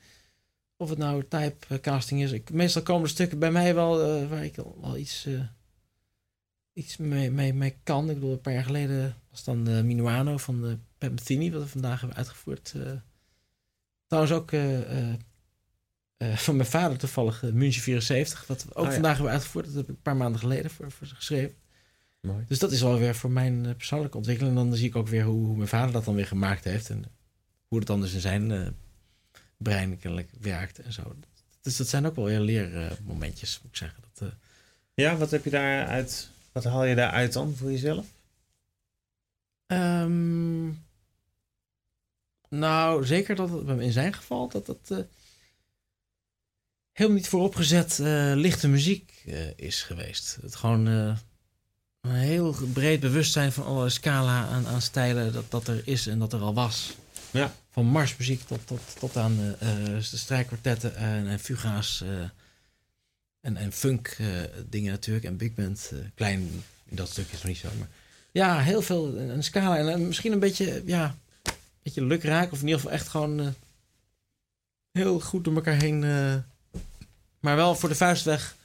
of het nou typecasting is... Ik, meestal komen er stukken bij mij wel uh, waar ik wel iets, uh, iets mee, mee, mee kan. Ik bedoel, een paar jaar geleden was dan de Minuano van de Pep wat we vandaag hebben uitgevoerd... Trouwens ook uh, uh, van mijn vader toevallig, München 74. Wat we ook oh, vandaag hebben uitgevoerd. Dat heb ik een paar maanden geleden voor, voor geschreven. Mooi. Dus dat is wel weer voor mijn persoonlijke ontwikkeling. En dan zie ik ook weer hoe, hoe, mijn vader dat dan weer gemaakt heeft. En hoe het anders in zijn brein werkt en zo. Dus dat zijn ook wel weer leermomentjes, moet ik zeggen. Dat, ja, wat heb je daaruit? Wat haal je daaruit dan voor jezelf? Um, nou, zeker dat het in zijn geval dat uh, helemaal niet vooropgezet uh, lichte muziek uh, is geweest. Het gewoon een heel breed bewustzijn van alle scala aan, aan stijlen dat, dat er is en dat er al was. Ja. Van marsmuziek tot, tot, tot aan de strijkkwartetten en, en fuga's en, en funk dingen natuurlijk en big band. klein in dat stuk is nog niet zo, maar ja, heel veel een scala en misschien een beetje ja, beetje lukraak. Of in ieder geval echt gewoon heel goed door elkaar heen. Uh, maar wel voor de vuist weg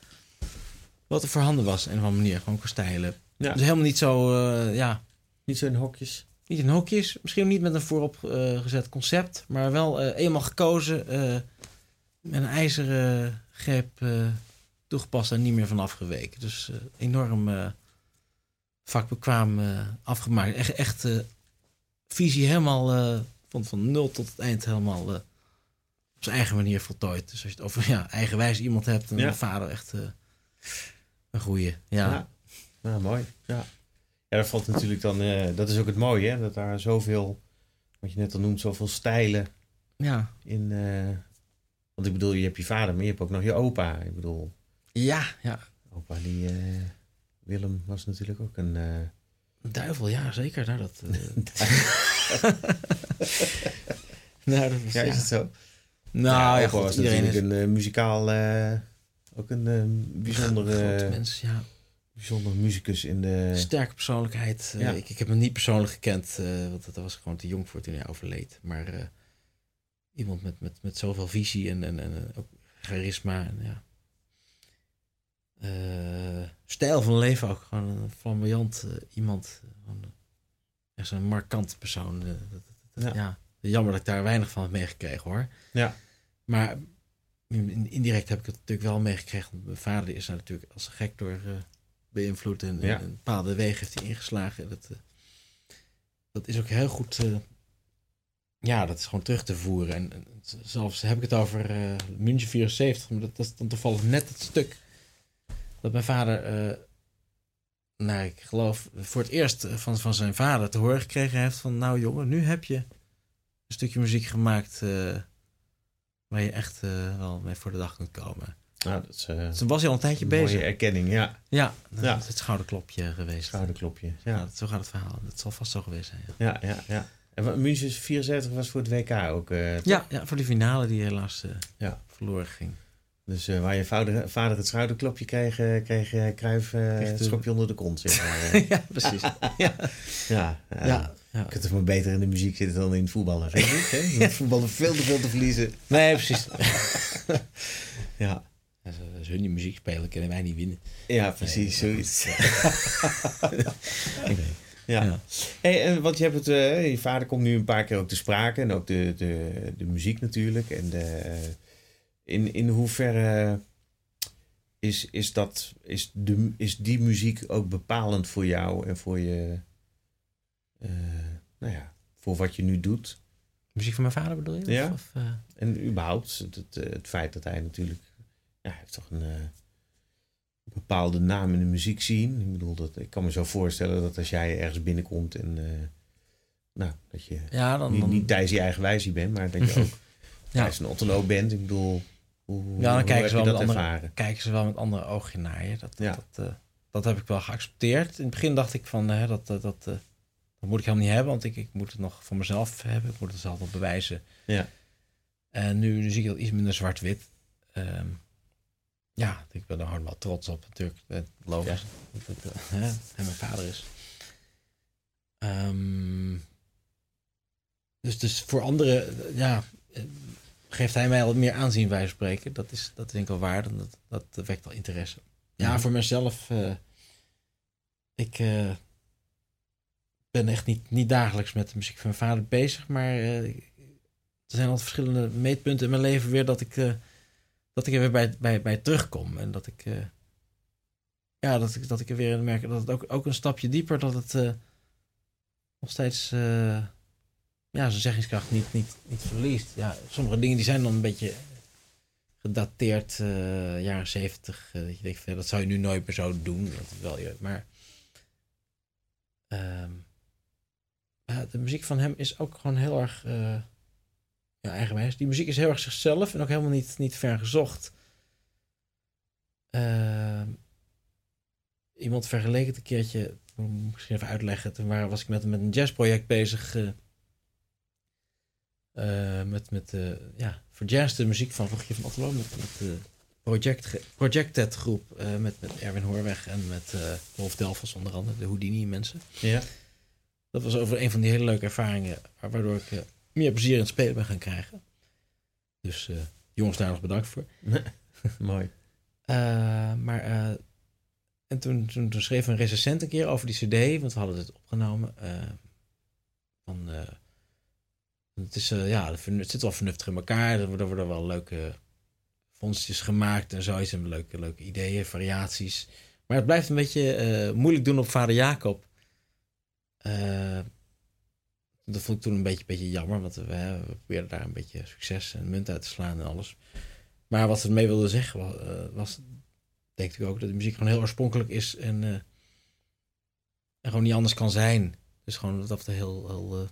wat er voorhanden was. En een manier. Gewoon kastijlen. Ja. Dus helemaal niet zo, uh, ja... Niet zo in hokjes. Niet in hokjes. Misschien niet met een vooropgezet concept. Maar wel eenmaal gekozen. met een ijzeren greep toegepast en niet meer vanaf geweken. Dus enorm vakbekwaam afgemaakt. Echt, echt visie helemaal uh, van, van nul tot het eind helemaal uh, op zijn eigen manier voltooid. Dus als je het over ja, eigenwijs iemand hebt, dan ja. vader echt uh, een goeie. Ja. ja. mooi. Ja. ja, dat valt natuurlijk dan, dat is ook het mooie, hè? dat daar zoveel, wat je net al noemt, zoveel stijlen ja. in. want ik bedoel, je hebt je vader, maar je hebt ook nog je opa. Ik bedoel. Ja, ja. Opa, die Willem was natuurlijk ook een Duivel, ja, zeker. Nou, dat, uh... nou, dat was, ja, is het zo? Nou, ja, was iedereen is... een uh, muzikaal, uh, ook een bijzondere mens, ja. Bijzonder muzikus in de... Sterke persoonlijkheid. Ja. Ik, ik heb hem niet persoonlijk gekend, want dat was gewoon te jong voor toen hij overleed. Maar iemand met, met, met zoveel visie en, en, en ook charisma. En, ja uh, stijl van leven ook. Gewoon een flamboyant iemand. Gewoon, echt zo'n markant persoon. Dat, ja. Jammer dat ik daar weinig van heb meegekregen hoor. Ja. Maar indirect heb ik het natuurlijk wel meegekregen. Mijn vader is natuurlijk als gek door beïnvloed. En, ja. een bepaalde wegen heeft hij ingeslagen. Dat, dat is ook heel goed. ja, dat is gewoon terug te voeren. En, en zelfs heb ik het over München 74. Maar dat, dat is dan toevallig net het stuk dat mijn vader, uh, nou ik geloof voor het eerst van, van zijn vader te horen gekregen heeft van nou jongen, nu heb je een stukje muziek gemaakt uh, waar je echt uh, wel mee voor de dag kunt komen. Nou, dat is, dus toen was hij al een tijdje een bezig. Mooie erkenning, ja. Ja, dat ja. is het schouderklopje geweest. Schouderklopje, ja. ja zo gaat het verhaal. Dat zal vast zo geweest zijn. Ja, ja, ja. ja. En München 74 was voor het WK ook, ja, ja, voor de finale die helaas ja. verloren ging. Dus waar je vader, vader het schouderklopje kreeg, kreeg Cruijff het schopje onder de kont. Zeg maar. ja, precies. ja. ja, ja. Je kunt toch maar beter in de muziek zitten dan in het voetballen. Je niet, hè? Voetballen veel te veel te verliezen. Nee, precies. Ja, Als als hun die muziek spelen, kunnen wij niet winnen. ja precies, Nee, zoiets. Ik weet. Ja. Ja. Hey, want je, hebt het, eh, je vader komt nu een paar keer ook te sprake. En ook de, de, de muziek natuurlijk. En de, eh, in, in hoeverre is, is, dat, is, de, is die muziek ook bepalend voor jou en voor je... eh, nou ja, voor wat je nu doet? Muziek van mijn vader bedoel je? Ja. Of, eh, En überhaupt het, het, eh, het feit dat hij natuurlijk... Ja, hij heeft toch een... bepaalde naam in de muziek zien. Ik bedoel, dat, ik kan me zo voorstellen dat als jij ergens binnenkomt en... nou, dat je ja, dan... niet, dan niet Thijs je eigen wijzie bent, maar dat je ook Ja. Thijs een Otterlo bent. Ik bedoel, hoe, Ja, dan kijken ze je wel dat met andere- ervaren? kijken ze wel met andere ogen naar je. Dat, Ja. dat, dat heb ik wel geaccepteerd. In het begin dacht ik van, eh, dat, dat, dat, dat moet ik helemaal niet hebben, want ik, ik moet het nog voor mezelf hebben. Ik moet het zelf nog bewijzen. Ja. En nu, nu zie ik dat iets minder zwart-wit. Ehm, ja, ik ben er gewoon wel trots op natuurlijk. Eh, Logisch. Dat het eh, hè, hij mijn vader is. Ehm, dus, dus voor anderen, eh, ja, geeft hij mij wat meer aanzien bij spreken. Dat is, dat is denk ik wel waar. Dat, dat, dat wekt wel interesse. Ja, Mhm. voor mezelf, ik ben echt niet, niet dagelijks met de muziek van mijn vader bezig, maar eh, er zijn altijd verschillende meetpunten in mijn leven weer dat ik, eh, dat ik er weer bij, bij, bij terugkom. En dat ik, eh, ja, dat ik, dat ik er weer merk dat het ook, ook een stapje dieper, dat het nog steeds, ja, zijn zeggingskracht niet, niet, niet verliest. Ja, sommige dingen die zijn dan een beetje gedateerd, jaren zeventig. dat je denkt, dat zou je nu nooit meer zo doen. Dat wel, maar ehm, de muziek van hem is ook gewoon heel erg eh, ja, eigenwijs. Die muziek is heel erg zichzelf en ook helemaal niet, niet ver gezocht. Ehm, iemand vergeleek het een keertje, misschien even uitleggen. Toen was ik met, met een jazzproject bezig. eh, eh, met, met eh, ja, voor jazz de muziek van Rogier van Otterlo. Met, met de project, Projected groep. eh, met, met Erwin Hoorweg en met eh Wolf Delfos onder andere. De Houdini mensen. Ja. Dat was over een van die hele leuke ervaringen. wa- Waardoor ik eh, meer plezier in het spelen ben gaan krijgen. Dus eh, jongens, daar nog bedankt voor. Mooi. Eh, maar en toen, toen, toen schreef een recensent een keer over die cd, want we hadden het opgenomen. van, het, is, ja, het zit wel vernuftig in elkaar. Er worden, wel leuke vondstjes gemaakt en zoiets. En leuke, leuke ideeën, variaties. Maar het blijft een beetje moeilijk doen op vader Jacob. Eh, dat vond ik toen een beetje, beetje jammer, want we, we probeerden daar een beetje succes en munt uit te slaan en alles. Maar wat ze ermee wilden zeggen was, eh, was denk ik ook, dat de muziek gewoon heel oorspronkelijk is en, eh, en gewoon niet anders kan zijn. Dus gewoon dat het heel, heel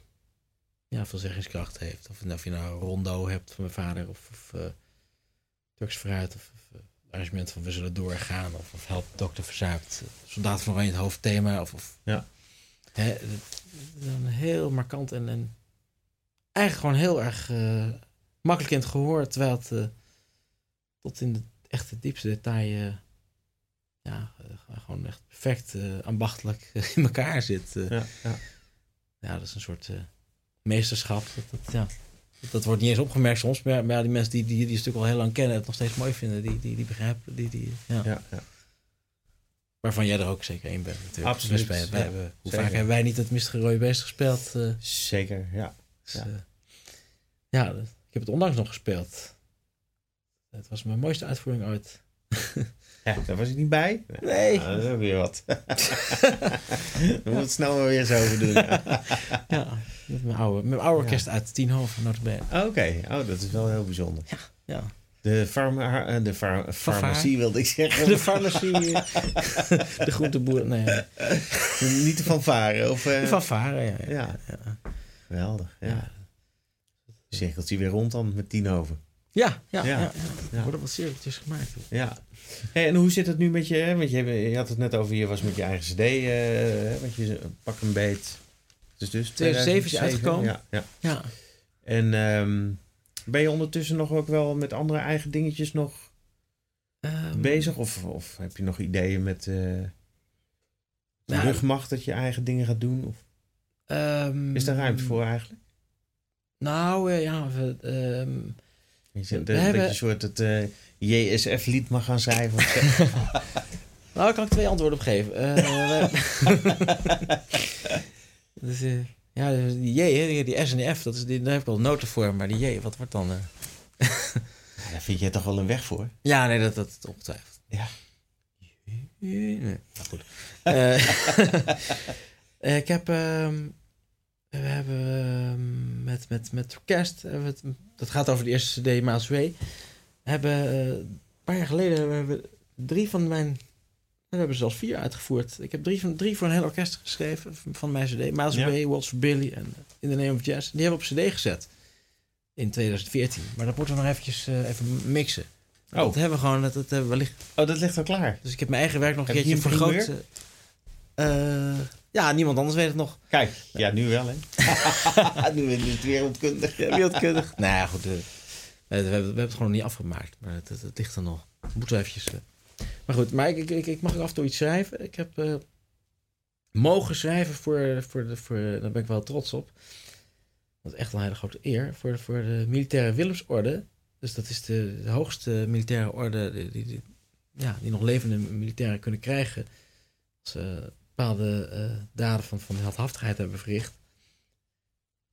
ja, veel zeggingskracht heeft. Of, of je nou rondo hebt van mijn vader of, of Turks fruit of, of arrangement van We zullen doorgaan of, of Help Dokter Verzuipt. Soldaat van Oranje het hoofdthema of, of Ja. Het is een heel markant en, en eigenlijk gewoon heel erg eh, makkelijk in het gehoor, terwijl het eh, tot in de echte diepste detail eh, ja, eh, gewoon echt perfect eh, ambachtelijk in elkaar zit. eh. Ja, ja. Ja, dat is een soort eh, meesterschap. Dat, dat, ja, dat, dat wordt niet eens opgemerkt soms, maar, maar ja, die mensen die, die, die het stuk al heel lang kennen en het nog steeds mooi vinden, die, die, die begrijpen, die, die. Ja, ja. Waarvan jij er ook zeker één bent natuurlijk. Absoluut, ja, hebben- hoe zeker. vaak hebben wij niet het Mistige Rode Beest gespeeld? eh, Zeker, ja. dus, Ja. eh, ja, ik heb het onlangs nog gespeeld. Het was mijn mooiste uitvoering ooit. Ja, daar was ik niet bij. Nee. Ja, dat is ook weer wat. We moeten het snel maar weer eens over doen. ja. Ja, met mijn oude, mijn oude orkest uit Tienhoven, notabene. Oké, oh, dat is wel heel bijzonder. Ja. De, farma, eh, de far- farmacie wilde ik zeggen. De farmacie, de groenteboer, nee. Niet de fanfare. Of, eh, De fanfare, ja. ja. Ja. ja. Geweldig, ja. Ja. Hij weer rond dan met tien over. Ja, ja, Ja. ja. ja, Ja. Er worden wat cirkeltjes gemaakt. Ja. Hey, en hoe zit het nu met je? hè? Want je, je had het net over, je was met je eigen cd. eh, want je pak een beet. Dus dus 2007 is uitgekomen. Ja, ja. Ja. En ehm, ben je ondertussen nog ook wel met andere eigen dingetjes nog Ehm, bezig? Of, of heb je nog ideeën met eh de Nou, rugmacht dat je eigen dingen gaat doen? Of? Ehm, Is daar ruimte voor eigenlijk? Nou, eh, ja, we, ehm, Je zegt, We dat, hebben- dat je een soort het eh, JSF-lied mag gaan schrijven. nou, daar kan ik twee antwoorden op geven. Eh, dus, eh, ja, dus die J, die, S en die F, dat is, die, daar heb ik wel noten voor, maar die J, wat wordt dan... eh? Daar vind je toch wel een weg voor? Ja, nee, dat, dat ongetwijfeld. Ja. Nee, nou goed. Eh, eh, ik heb... ehm, we hebben ehm, met, met, met het- dat gaat over de eerste CD, Maas W. We hebben een paar jaar geleden... We hebben drie van mijn... We hebben er zelfs vier uitgevoerd. Ik heb drie, van, drie voor een heel orkest geschreven van- mijn CD. Miles Ja. Away, Waltz for Billy en In the Name of Jazz. Die hebben we op CD gezet in 2014. Maar dat moeten we nog eventjes eh, even mixen. Oh. Dat hebben we gewoon, dat, dat hebben we. Oh, dat ligt al klaar. Dus ik heb mijn eigen werk nog een Heb keertje vergroot. eh, ja, niemand anders weet het nog. Kijk, ja, nu wel, hè? nu is het wereldkundig. Ja, wereldkundig. nou ja, goed. eh, we, hebben, we hebben het gewoon nog niet afgemaakt. Maar het, het, het ligt er nog. Moeten we eventjes... eh. Maar goed, maar ik, ik, mag ook af en toe iets schrijven. Ik heb eh, mogen schrijven voor, voor, de, voor... Daar ben ik wel trots op. Dat is echt een hele grote eer. Voor, voor de militaire Willemsorde. Dus dat is de, hoogste militaire orde... Die, die, ja, die nog levende militairen kunnen krijgen... als ze bepaalde eh, daden van, van heldhaftigheid hebben verricht.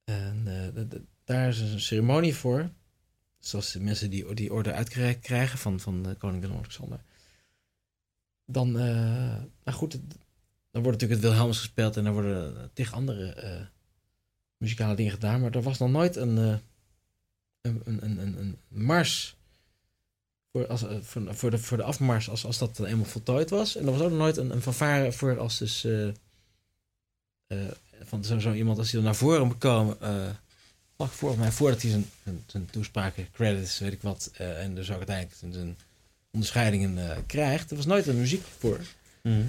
En eh, daar is een ceremonie voor. Zoals de mensen die die orde uitgereikt krijgen van, van eh, koning Willem-Alexander. Dan, eh, nou goed, dan wordt natuurlijk het Wilhelmus gespeeld en dan worden tig andere eh, muzikale dingen gedaan. Maar er was nog nooit een, eh, een, een, een, een, mars voor, als, voor, voor, de, voor de afmars als, als dat dan eenmaal voltooid was. En er was ook nog nooit een, een fanfare voor als dus... van zo, iemand als hij er naar voren moet komen. lag volgens mij voordat hij zijn, zijn, zijn toespraken, credits, weet ik wat. en dus ook uiteindelijk zijn, zijn onderscheidingen eh, krijgt. Er was nooit een muziek voor. Mhm.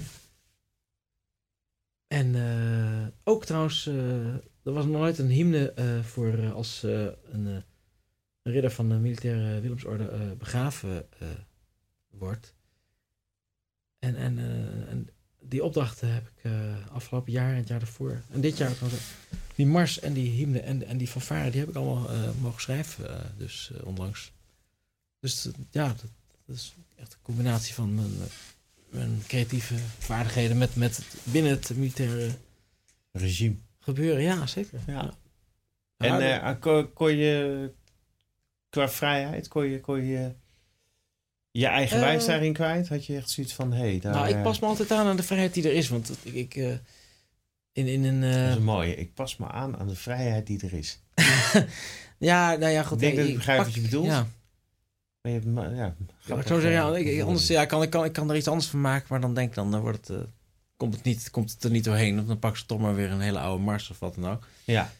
En eh, ook trouwens, eh, er was nooit een hymne voor als een, ridder van de militaire Willemsorde begraven wordt. En, en, en die opdrachten heb ik afgelopen jaar en het jaar daarvoor. En dit jaar trouwens. Die mars en die hymne en, en die fanfare, die heb ik allemaal mogen schrijven. dus onlangs. Dus ja, dat, dat is echt een combinatie van mijn, eh, mijn creatieve vaardigheden met, met het- binnen het militaire Regime. gebeuren. Ja, zeker. Ja. En eh, kon, kon je qua vrijheid, kon je, kon je je eigen Eh, wijs daarin kwijt? Had je echt zoiets van, hé, hey, daar... nou, ik pas me altijd aan aan de vrijheid die er is. Want ik, ik in, in een... eh, Dat is een mooie. Ik pas me aan aan de vrijheid die er is. ja, nou ja, goed. Ik denk dat ik begrijp pak- wat je bedoelt. Ja, Maar je ja, Ja, ik grappig, zou zeggen, ja, ik, ik- gevoel. anders ja, kan, ik, kan, ik kan er iets anders van maken, maar dan denk ik dan, dan wordt het, eh, komt, het niet, komt het er niet doorheen. Of dan pak ze toch maar weer een hele oude mars of wat dan ook. Ja,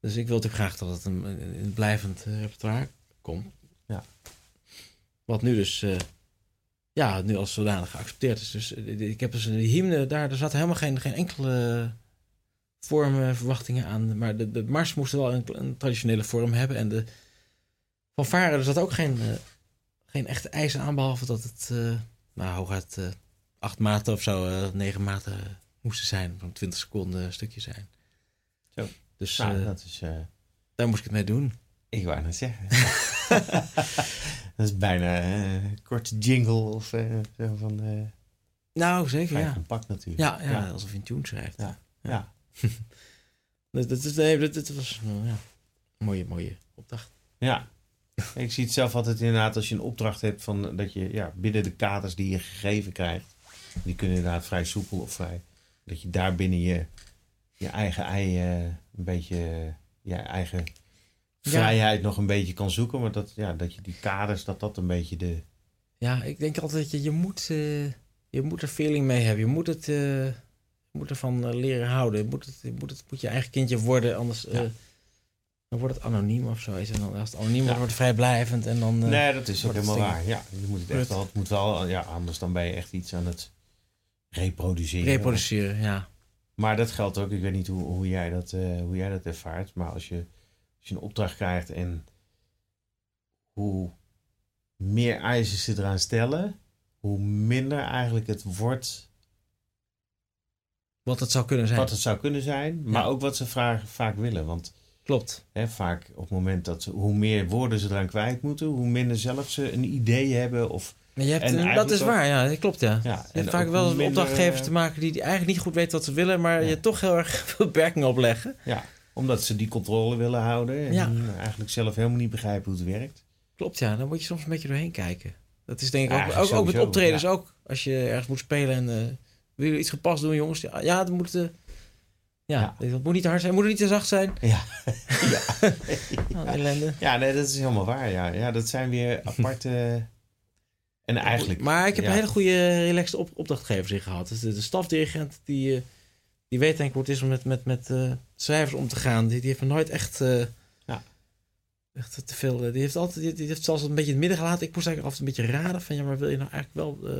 Dus ik wil natuurlijk graag dat het een, een, een blijvend eh, repertoire komt. Ja. Wat nu dus, eh, ja, nu als zodanig geaccepteerd is. Dus ik heb dus een hymne, daar er zat helemaal geen, geen enkele vormen, verwachtingen aan. Maar de, de mars moest wel een, een traditionele vorm hebben. En de fanfare, er zat ook geen, geen echte eisen aan, behalve dat het, eh nou, hooguit eh, acht maten of zo, eh, negen maten moesten zijn. Van 20 seconden een stukje zijn. Zo. Dus nou, dat is... daar moest ik het mee doen. ik wou net zeggen. dat is bijna een korte jingle of zo van... Nou, zeker, ja. compact natuurlijk. Ja, ja, Ja. alsof je een tune schrijft. Ja. Ja. Dat, dat, dat, dat was ja, een mooie, mooie opdracht. Ja. Ik zie het zelf altijd inderdaad als je een opdracht hebt van dat je ja, binnen de kaders die je gegeven krijgt, die kunnen inderdaad vrij soepel of vrij, dat je daar binnen je, je eigen ei eh, een beetje, je eigen Ja. vrijheid nog een beetje kan zoeken, maar dat, ja, dat je die kaders, dat dat een beetje de, Ja, ik denk altijd dat je, je moet, eh, je moet er feeling mee hebben. Je moet het, eh, je moet ervan leren houden. Je moet het, je moet het moet je eigen kindje worden, anders Ja. Dan wordt het anoniem of zo. En dan, als het anoniem wordt, Ja. wordt het vrijblijvend. En dan, eh, nee, dat is ook helemaal waar. Ja, je moet het echt wel, het moet wel, ja, anders dan ben je echt iets aan het reproduceren. reproduceren, ja. Maar dat geldt ook, ik weet niet hoe, hoe, jij, dat, eh, hoe jij dat ervaart, maar als je, als je een opdracht krijgt en hoe meer eisen ze eraan stellen, hoe minder eigenlijk het wordt Wat het zou kunnen zijn. Wat het zou kunnen zijn, maar Ja. ook wat ze vaak, vaak willen. Want Klopt. hè, vaak op het moment dat ze, hoe meer woorden ze eraan kwijt moeten, hoe minder zelf ze een idee hebben. Of, Maar je hebt, En dat is waar, ja, dat klopt ja. ja, Je hebt en vaak wel eens minder, opdrachtgevers eh, te maken die, eigenlijk niet goed weten wat ze willen, maar Ja. je toch heel erg beperkingen opleggen. Ja, omdat ze die controle willen houden en Ja. eigenlijk zelf helemaal niet begrijpen hoe het werkt. Klopt, ja. Dan moet je soms een beetje doorheen kijken. Dat is denk ik ook, ook, ook met optredens ook. Als je ergens moet spelen en eh wil je iets gepast doen, jongens? Ja, ja dat moet... ja, dat moet niet te hard zijn, moet het niet te zacht zijn. Ja, Oh, ellende. ja nee, dat is helemaal waar. Ja, ja dat zijn weer aparte. En eigenlijk. Maar ik heb ja. een hele goede relaxed op, opdrachtgevers in gehad. Dus de, de stafdirigent, die, eh, die weet denk ik hoe het is om met, met, met eh, schrijvers om te gaan. Die, die heeft me nooit echt... eh, Ja. Echt te veel. Die heeft altijd, die, die heeft zelfs een beetje in het midden gelaten. Ik moest eigenlijk altijd een beetje raden van ja, maar wil je nou eigenlijk wel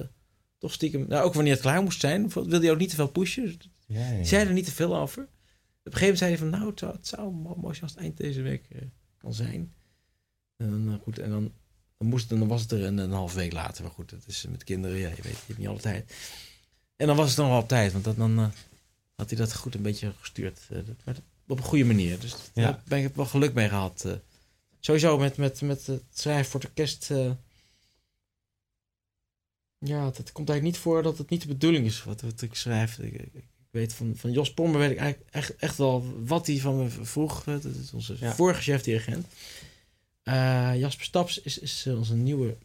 toch stiekem. Nou, ook wanneer het klaar moest zijn, wilde je ook niet te veel pushen. Ja, zei er niet te veel over. Op een gegeven moment zei hij van nou, het zou, het zou mooi zijn als het eind deze week eh, kan zijn. En dan, eh, goed, en dan, dan, moest, het- dan was het er een, een half week later. Maar goed, dat is met kinderen, ja, je weet, je hebt niet alle tijd. En dan was het dan wel op tijd, want dat, dan eh, had hij dat goed een beetje gestuurd. dat- maar op een goede manier. Dus Ja. daar ben ik wel geluk mee gehad. eh. sowieso met, met, met het schrijven voor het orkest. eh, ja, het komt eigenlijk niet voor dat het niet de bedoeling is wat, wat ik schrijf. Ik weet van, van Jos Pommer weet ik eigenlijk echt, echt wel wat hij van me vroeg. Dat is onze Ja. vorige chef-dirigent. Eh, Jasper Staps is, is eh, onze nieuwe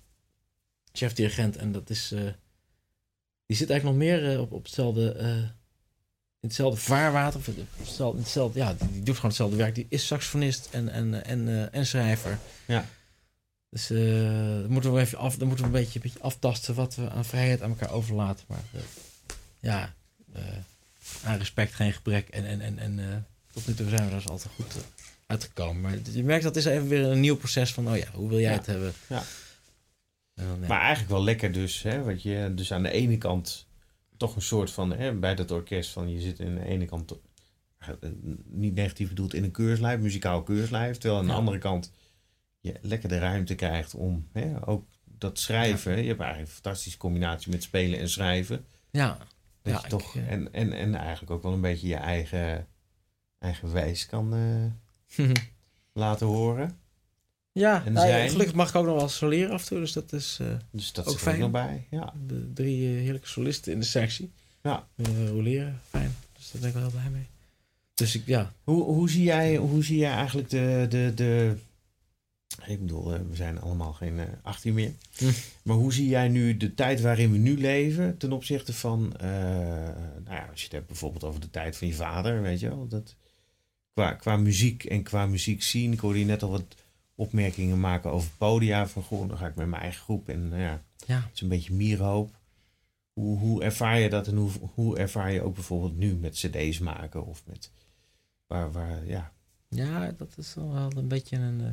chef-dirigent. En dat is... eh, die zit eigenlijk nog meer op, op hetzelfde... in hetzelfde vaarwater. Of hetzelfde, hetzelfde, ja, die, die doet gewoon hetzelfde werk. Die is saxofonist en, en, en, en schrijver. Ja. Dus dan moeten we even af, dan moeten we een beetje, een beetje aftasten wat we aan vrijheid aan elkaar overlaten. Maar ja, aan respect geen gebrek. En, en, en, en eh, tot nu toe zijn we er dus altijd goed eh, uitgekomen. Maar je merkt dat is even weer een nieuw proces van, oh ja, hoe wil jij Ja. het hebben? Ja. Dan, ja. Maar eigenlijk wel lekker dus. Hè, wat je, dus aan de ene kant toch een soort van, hè, bij dat orkest van je zit aan de ene kant eh, niet negatief bedoeld in een keurslijf, muzikaal keurslijf. Terwijl aan de andere kant je lekker de ruimte krijgt om hè, ook dat schrijven. Je hebt eigenlijk een fantastische combinatie met spelen en schrijven. ja. Dat Ja, je toch, en, en, en eigenlijk ook wel een beetje je eigen, eigen wijs kan eh, laten horen. ja, En nou, gelukkig mag ik ook nog wel soleren af en toe. Dus dat is eh, Dus dat Ook fijn. nog bij. Ja. de drie eh, heerlijke solisten in de sectie. Ja. Roleren, fijn. Dus daar ben ik wel heel blij mee. Dus ik, ja, Hoe, hoe, zie jij, hoe zie jij eigenlijk de, de, de... Ik bedoel, eh, we zijn allemaal geen eh 18 meer. Hm. Maar hoe zie jij nu de tijd waarin we nu leven ten opzichte van... eh, nou ja, als je het hebt bijvoorbeeld over de tijd van je vader, weet je wel. Dat, qua, qua muziek en qua muziek zien. Ik hoorde je net al wat opmerkingen maken over podia. Van, goh, dan ga ik met mijn eigen groep. En nou ja, ja. het is een beetje mierhoop. Hoe, hoe ervaar je dat en hoe, hoe ervaar je ook bijvoorbeeld nu met cd's maken of met... Waar, waar, ja, Ja, dat is wel een beetje een, eh,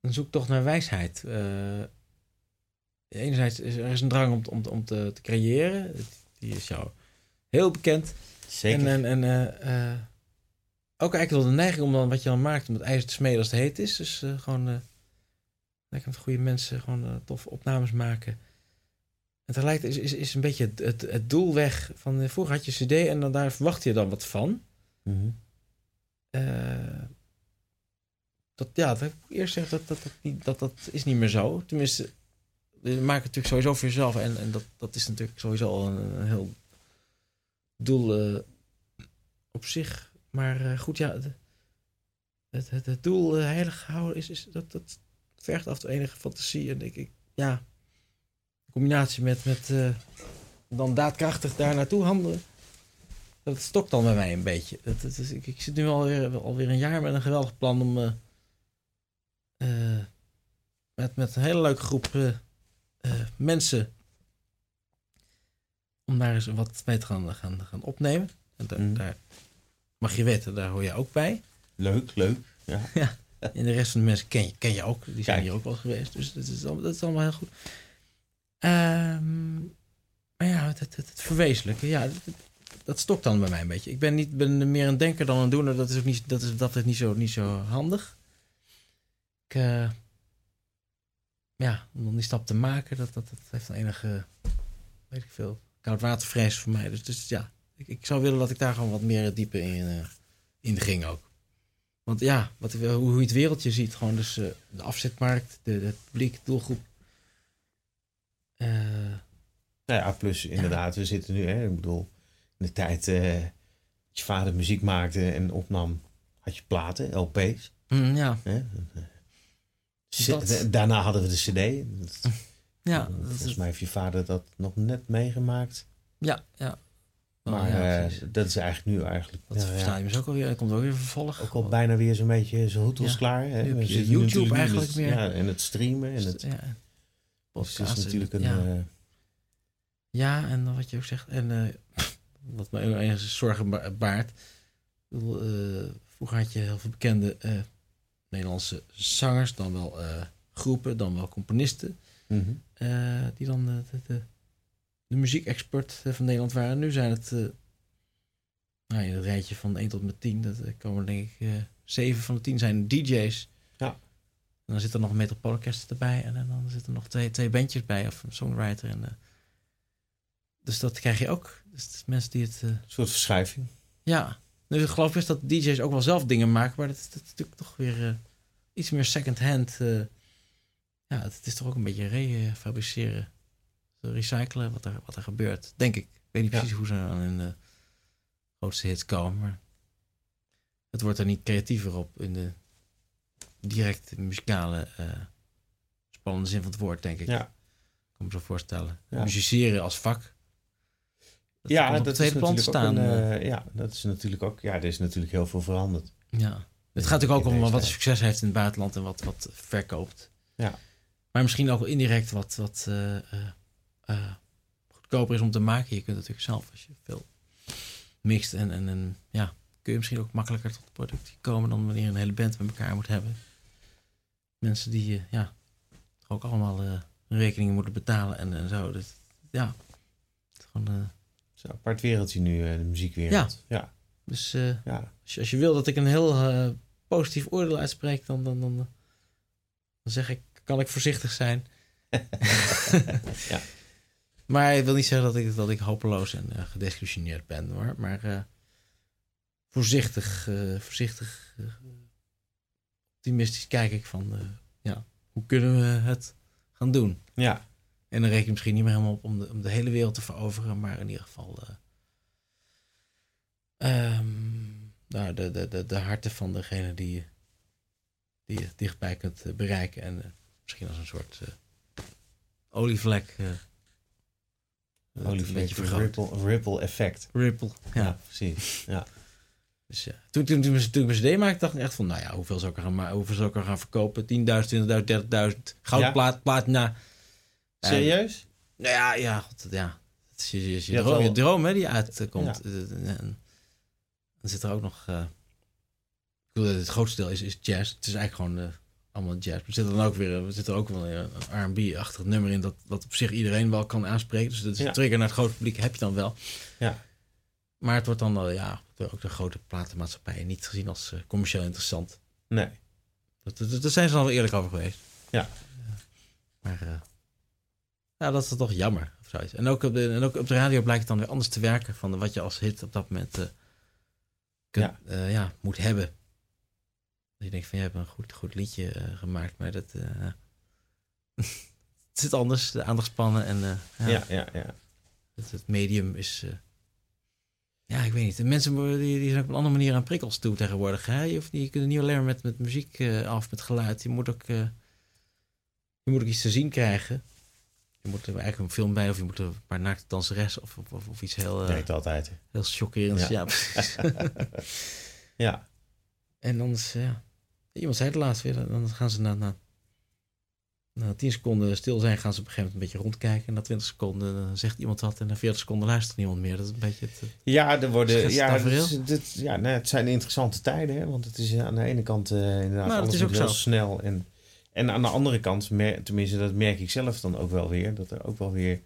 een zoektocht naar wijsheid. Eh, enerzijds is er is een drang om, om, om te, te creëren. Die is jou heel bekend. zeker. En, en, en eh, eh, ook eigenlijk wel de neiging om dan wat je dan maakt om het ijzer te smeden als het heet is. Dus gewoon lekker met goede mensen gewoon toffe opnames maken. En tegelijkertijd is, is, is een beetje het, het, het doel weg van vroeger had je cd en dan daar verwacht je dan wat van. Eh, ja, dat ik eerst gezegd, dat dat, dat, dat is niet meer zo. Tenminste, je maakt het natuurlijk sowieso voor jezelf. En, en dat, dat is natuurlijk sowieso al een, heel doel eh, op zich. Maar eh, goed, ja, het, het, het doel eh, heilig houden is, is dat, dat vergt af en enige fantasie. En ik, ik ja, in combinatie met, met dan daadkrachtig daar naartoe handelen. Dat stokt dan bij mij een beetje. Dat, ik, ik zit nu alweer, alweer een jaar met een geweldig plan om eh, met, met een hele leuke groep eh, eh, mensen om daar eens wat mee te gaan, gaan, gaan opnemen. En daar, daar mag je weten, daar hoor je ook bij. Leuk, leuk. Ja. En de rest van de mensen ken je, ken je ook. Die zijn Kijk. hier ook wel geweest. Dus dat is, allemaal, dat is allemaal heel goed. Ehm, maar ja, het, het, het, het verwezenlijken, ja, dat, dat stokt dan bij mij een beetje. Ik ben, niet, ben meer een denker dan een doener. Dat is ook niet, dat is, dat is niet, zo, niet zo handig. Eh, ja, om dan die stap te maken, dat, dat, dat heeft een enige, weet ik veel, koudwatervrees voor mij. Dus, dus ja, ik, ik zou willen dat ik daar gewoon wat meer dieper in, eh, in ging ook. Want ja, wat, hoe, hoe je het wereldje ziet, gewoon dus eh, de afzetmarkt, de, het publiek, doelgroep. Eh, Nou ja, plus inderdaad, we zitten nu, hè, ik bedoel, in de tijd dat je vader muziek maakte en opnam, had je platen, LP's. mm, ja, Hè? Dat- Daarna hadden we de CD. Dat- ja, dat Volgens is, mij heeft je vader dat nog net meegemaakt. ja, ja. Oh, Maar ja, eh, dat is eigenlijk nu eigenlijk. dat ja, ja, je dus ook alweer. Er komt ook weer vervolg. ook al bijna weer zo'n beetje hoed als Ja. klaar. Hè? Nu je YouTube eigenlijk meer. Ja, en het streamen. En het, ja, dus het podcast is natuurlijk een. ja. eh, Ja, en wat je ook zegt. En eh, wat me enigszins zorgen ba- baart. Vroeger had je heel veel bekende Nederlandse zangers, dan wel eh, groepen, dan wel componisten. mhm. eh, die dan de, de, de, de muziekexpert eh, van Nederland waren. Nu zijn het. eh nou, in het rijtje van 1 tot met 10. Dat eh, komen denk ik. eh 7 van de 10 zijn DJ's. Ja. En dan zit er nog een Metropoolorkest erbij. En dan zitten er nog twee, twee bandjes bij. Of een songwriter. En, eh, dus dat krijg je ook. Dus mensen die het... eh, Een soort verschuiving. ja. Dus ik geloof best dat DJ's ook wel zelf dingen maken. Maar dat, is- dat is natuurlijk toch weer eh, iets meer second-hand. eh. ja, het, is toch ook een beetje refabriceren. recyclen wat er, wat er gebeurt. Denk ik. Ik weet niet Ja. precies hoe ze aan hun eh, grootste hits komen. Maar het wordt er niet creatiever op in de direct muzikale eh, spannende zin van het woord, denk ik. Ja. Ik kan me zo voorstellen. Ja. Musiceren als vak. Dat ja, op dat het is natuurlijk ook staan. een, eh. eh, ja, dat is natuurlijk ook. Ja, er is natuurlijk heel veel veranderd. Ja. Het gaat natuurlijk ook om deze wat succes heeft in het buitenland en wat, wat verkoopt. Ja. Maar misschien ook indirect wat, wat eh, eh, eh, goedkoper is om te maken. Je kunt natuurlijk zelf, als je veel mixt en, en, en ja, kun je misschien ook makkelijker tot productie komen dan wanneer je een hele band met elkaar moet hebben. Mensen die eh, ja, ook allemaal eh, rekeningen moeten betalen en, en zo. Dus, ja, het is gewoon, eh, Het is een apart wereldje nu, eh, de muziekwereld. Ja. dus eh, ja. Als je, als je wil dat ik een heel eh, positief oordeel uitspreek, dan, dan, dan, dan zeg ik, kan ik voorzichtig zijn. Ja. Maar ik wil niet zeggen dat ik, dat ik hopeloos en gedesillusioneerd ben hoor. Maar voorzichtig, voorzichtig optimistisch kijk ik van, ja, hoe kunnen we het gaan doen? ja. En dan reken ik misschien niet meer helemaal op om de, om de hele wereld te veroveren, maar in ieder geval ehm, nou, de, de, de, de harten van degene die, die je dichtbij kunt eh, bereiken. En eh, misschien als een soort eh, olievlek. een beetje vergroot. ripple, ripple effect. Ripple. Ja. Ja, precies. Ja. Dus, ja. Toen, toen, toen, toen ik mijn CD maakte, dacht ik echt van, nou ja, hoeveel zou ik er gaan, hoeveel zou ik er gaan verkopen? 10.000, 20.000, 30.000. Goudplaat, platina. Serieus? Nou ja, ja, god, ja. Het is je, je, je, Je had droom, wel- je droom hè, die uitkomt. Ja. Eh, En dan zit er ook nog... eh, ik bedoel, het grootste deel is, is jazz. Het is eigenlijk gewoon eh, allemaal jazz. Maar er zit dan ook weer er zit er ook wel een R&B-achtig nummer in... Dat, dat op zich iedereen wel kan aanspreken. Dus dat is Ja. een trigger naar het grote publiek heb je dan wel. Ja. Maar het wordt dan wel, ja, door ook de grote platenmaatschappijen niet gezien als eh, commercieel interessant. Nee. Dat, dat, daar zijn ze dan wel eerlijk over geweest. Ja. Maar eh, ja, dat is toch jammer. Of zoiets. En, ook op de, en ook op de radio blijkt het dan weer anders te werken. Van wat je als hit op dat moment eh, kunt, ja. ja, moet hebben. Dat je denkt van, je hebt een goed, goed liedje eh, gemaakt. Maar dat... eh, het zit anders, de aandachtspannen. En eh, ja, Ja, ja, ja. Het, het medium is... eh, ja, ik weet niet. De mensen die, die zijn op een andere manier aan prikkels toe tegenwoordig. Hè? Je, hoeft je kunt niet alleen maar met, met muziek eh, af, met geluid. Je moet ook... eh, je moet ook iets te zien krijgen. Je moet er eigenlijk een film bij, of je moet er een paar naakte danseres of, of, iets heel, eh, Werkt altijd. heel chockerends. Ja. Ja. Ja. en anders, ja. Iemand zei het laatst weer, dan gaan ze na, na, na 10 seconden stil zijn, gaan ze op een gegeven moment een beetje rondkijken. En na 20 seconden dan zegt iemand wat en na 40 seconden luistert niemand meer. Dat is een beetje het... eh, Ja, er worden, ja, dit, dit- ja nou, het zijn interessante tijden. Hè? Want het is aan de ene kant eh, inderdaad Nou, alles is moet ook heel zo. snel. En, en aan de andere kant, mer- tenminste dat merk ik zelf dan ook wel weer. Dat er ook wel weer...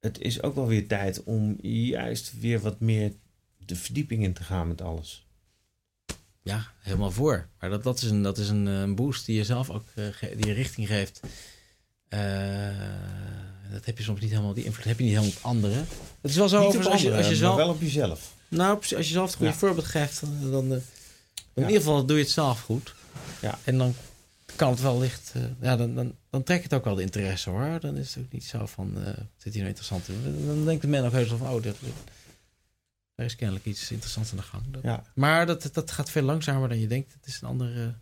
Het is ook wel weer tijd om juist weer wat meer de verdieping in te gaan met alles. Ja, helemaal voor. Maar dat, dat is, een, dat is een, eh, een boost die je zelf ook eh, die je richting geeft. Eh, dat heb je soms niet helemaal, die invloed heb je niet helemaal op anderen. Het is wel zo over als je, als je zelf, wel op jezelf. nou, als je zelf het goede Ja. voorbeeld geeft, dan, dan, in ieder geval doe je het zelf goed. Ja. En dan kan het wel licht, eh, ja, dan, dan, dan trekt het ook wel de interesse hoor. Dan is het ook niet zo van, eh zit hier nou interessant in. Dan- denkt de men ook heus wel van, oh, dat, er is kennelijk iets interessants aan de gang. Dat- Ja. Maar dat, dat gaat veel langzamer dan je denkt. Het is een andere,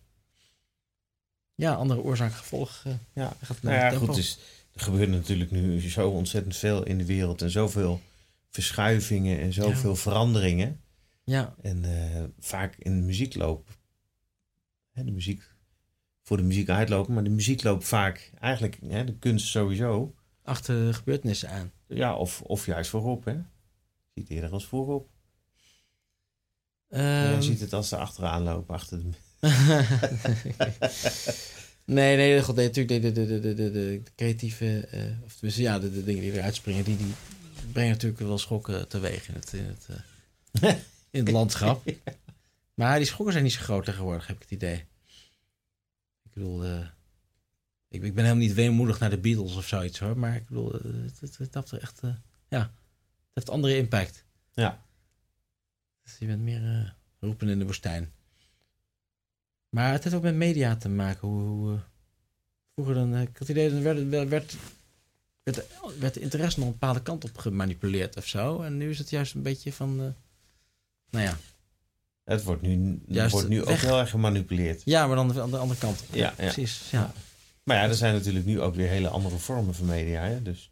ja, andere oorzaak-gevolg. eh, Ja. gaat Nou naar ja, tempo. goed, dus er gebeurt natuurlijk nu zo ontzettend veel in de wereld en zoveel verschuivingen en zoveel veranderingen. Ja, En eh, vaak in de muziekloop, hè, de muziek, voor de muziek uitlopen, maar de muziek loopt vaak eigenlijk, hè, de kunst sowieso, achter de gebeurtenissen aan. ja, of, of juist voorop. Hè. Ziet het eerder als voorop. Je ziet het als ze achteraan lopen, achter de... nee, nee, god, nee, natuurlijk de, de, de, de, de, de creatieve, eh, of tenminste, ja, de, de dingen die eruit springen, die, die brengen natuurlijk wel schokken teweeg in het, in het, eh, in het landschap. Maar die schokken zijn niet zo groot tegenwoordig, heb ik het idee. Ik bedoel, eh, ik, ik ben helemaal niet weemoedig naar de Beatles of zoiets hoor, maar ik bedoel, eh, het, het, het heeft echt, eh, ja, het heeft andere impact. Ja. Dus je bent meer roepen in de woestijn. Maar het heeft ook met media te maken. Hoe, hoe, vroeger dan, ik had het idee, dan werd, werd, werd, werd, werd de interesse nog een bepaalde kant op gemanipuleerd of zo. En nu is het juist een beetje van, nou ja. Het wordt nu, Juist wordt nu ook heel erg gemanipuleerd. Ja, maar dan aan de andere kant. Ja, ja. precies. Ja. Maar ja, er zijn natuurlijk nu ook weer hele andere vormen van media. Hè? Dus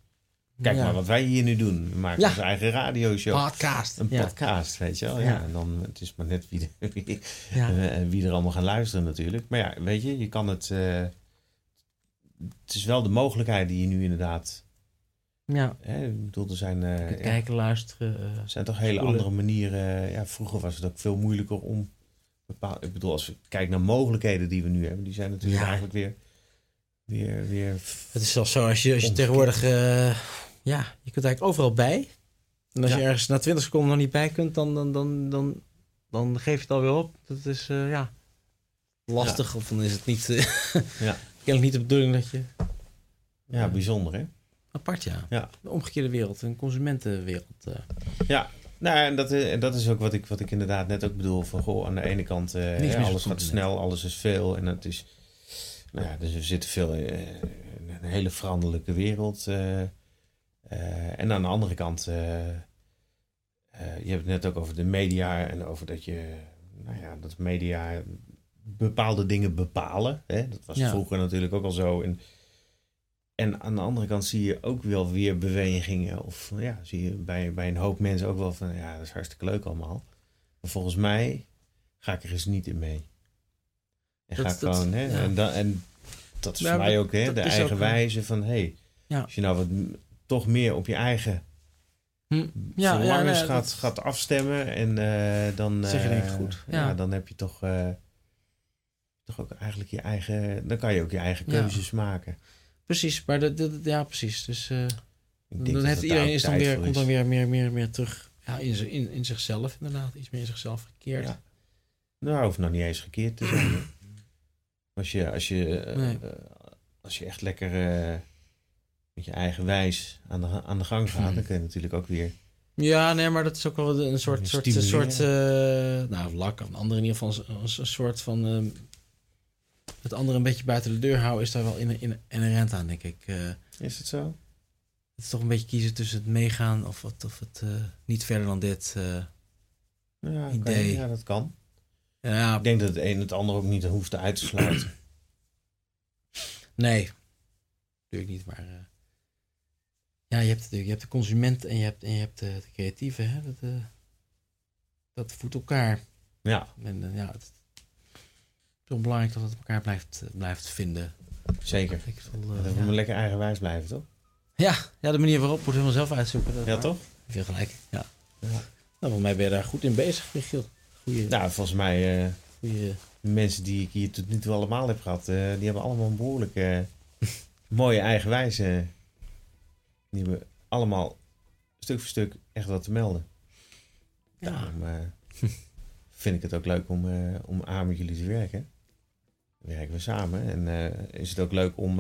kijk maar wat wij hier nu doen. We maken onze eigen radioshow. Podcast. Een podcast, weet je wel. Ja. En dan het is maar net wie, de- wie, Ja. eh, wie er allemaal gaan luisteren natuurlijk. Maar ja, weet je, je kan het... eh, het is wel de mogelijkheid die je nu inderdaad... ja. Hè, ik bedoel, er zijn, eh, ja, kijken, luisteren. er zijn toch hele andere manieren. Ja, vroeger was het ook veel moeilijker om... Bepaal, ik bedoel, als we kijken naar mogelijkheden die we nu hebben... die zijn natuurlijk Ja. eigenlijk weer... weer, weer Het is zelfs zo, als je, als je tegenwoordig... eh, ja, je kunt eigenlijk overal bij. En als Ja. je ergens na 20 seconden nog niet bij kunt, dan, dan, dan, dan, dan geef je het alweer op. Dat is, ja, lastig. Of dan is het niet... Ja. kennelijk niet de bedoeling dat je... ja, bijzonder hè? Apart, ja. Ja. De omgekeerde wereld, een consumentenwereld. eh. Ja, nou, en dat, is- en dat is ook wat ik, wat ik inderdaad net ook bedoel. Van, goh, aan de ene kant, eh, hè, alles gaat snel, alles is veel. En het is, nou ja, dus we zitten veel eh, in een hele veranderlijke wereld. eh, eh, en aan de andere kant, eh, eh, je hebt het net ook over de media en over dat je, nou ja, dat media bepaalde dingen bepalen. Hè? Dat was Ja. vroeger natuurlijk ook al zo. En, en aan de andere kant zie je ook wel weer bewegingen. Of ja, zie je bij, bij een hoop mensen ook wel van ja, dat is hartstikke leuk allemaal. Maar volgens mij ga ik er eens niet in mee. En Dat- ga ik dat- gewoon, hè, ja. en, dan, en dat is Ja, voor mij ook hè, de eigen ook, wijze van hé, hey, Ja. als je nou wat toch meer op je eigen Hm. Ja, verlangens gaat, dat- gaat afstemmen en eh, dan, Zeg je eh, goed, Ja. dan heb je toch, eh, toch ook eigenlijk je eigen, dan kan je ook je eigen keuzes maken. Precies, maar dat, dat- ja, precies. Dus eh, dan dat heeft iedereen is dan weer, komt dan weer meer, meer, meer terug ja, in, in, in zichzelf, inderdaad. Iets meer in zichzelf gekeerd. Ja. Nou, hoeft nog niet eens gekeerd te zijn. Als je, als je, eh, Nee. eh, als je echt lekker eh, met je eigen wijs aan de, aan de gang gaat, Hmm. dan kun je natuurlijk ook weer. Ja, nee, maar dat is ook wel een soort, een soort uh, nou, lak of een ander in ieder geval, een, een soort van uh, het andere een beetje buiten de deur houden is daar wel in, in, inherent aan, denk ik. Uh, is het zo? Het is toch een beetje kiezen tussen het meegaan of, wat, of het uh, niet verder dan dit uh, ja, idee. Je, ja, dat kan. Ja, ik denk dat het een het ander ook niet hoeft uit te sluiten. nee, natuurlijk niet, maar... Ja, je hebt, natuurlijk, je hebt de consument en je hebt, en je hebt de, de creatieve. Hè? Dat, uh, dat voedt elkaar. Ja. En uh, ja, het is belangrijk dat het elkaar blijft, uh, blijft vinden. Zeker. Ik uh, dat ja. moet lekker eigenwijs blijven, toch? Ja, ja, de manier waarop moet helemaal zelf uitzoeken. Ja, toch? Veel gelijk, ja. ja. Nou, volgens mij ben je daar goed in bezig, Michiel. Goeie... Nou, volgens mij... Uh, Goeie... Mensen die ik hier tot nu toe allemaal heb gehad, die hebben allemaal een behoorlijk mooie eigenwijze die hebben allemaal stuk voor stuk echt wat te melden. Ja. Daarom vind ik het ook leuk om, om aan met jullie te werken. Werken we samen en uh, is het ook leuk om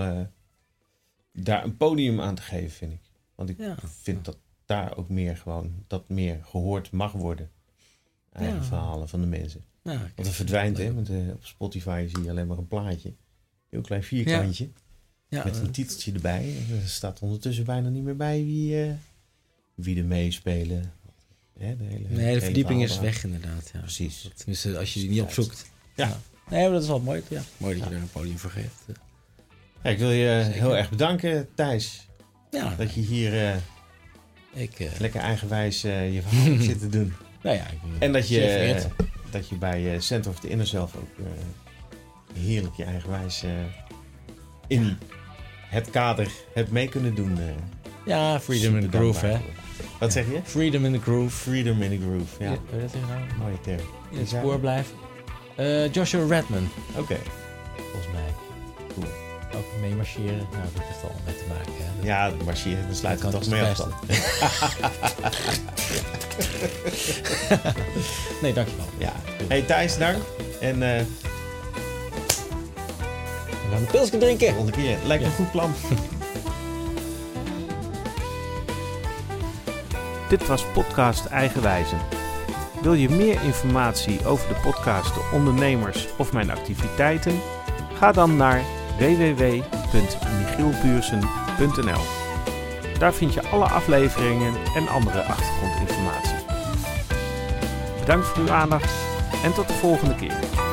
daar een podium aan te geven, vind ik. Want ik Ja. vind dat daar ook meer gewoon, dat meer gehoord mag worden. Eigen Ja. verhalen van de mensen. Nou, Want het verdwijnt, hè. Want, eh, op Spotify zie je alleen maar een plaatje. Een heel klein vierkantje. ja, met een eh, titeltje erbij. En er staat ondertussen bijna niet meer bij wie, eh, wie er meespelen. De hele, nee, de hele verdieping is weg inderdaad. Ja. Precies. Tenminste, als je die niet opzoekt. Ja. Nee, maar dat is wel mooi. Ja. Mooi dat je Ja. er een podium voor geeft. Ja, ik wil je Zeker. heel erg bedanken, Thijs. Ja, Dat je hier eh, ik... eh, lekker eigenwijs eh, je verhaal hebt zitten doen. nou ja, ik En dat je, eh, dat je bij eh, Center of the Inner Self ook eh, heerlijk je eigenwijs eh in het kader hebt mee kunnen doen. eh. Ja, freedom in the groove, hè. Wat zeg je? Freedom in the groove. Freedom in the groove. Ja, Ja. Dat zeggen nou? mooie term. In het spoor blijven. Eh, Joshua Redman, Oké. volgens mij. Cool. Ook meemarcheren. Nou, dat heeft al mee te maken. Hè. Ja, je, dan sluit het Dat toch kan mee het af dan. nee, dankjewel. Ja. Hey Thijs, dank. En eh We gaan een pilsje drinken. volgende keer. Lijkt me Ja. een goed plan. Dit was podcast Eigenwijzen. Wil je meer informatie over de podcast, de ondernemers of mijn activiteiten? Ga dan naar www.michielbuursen.nl. Daar vind je alle afleveringen en andere achtergrondinformatie. Bedankt voor uw aandacht en tot de volgende keer.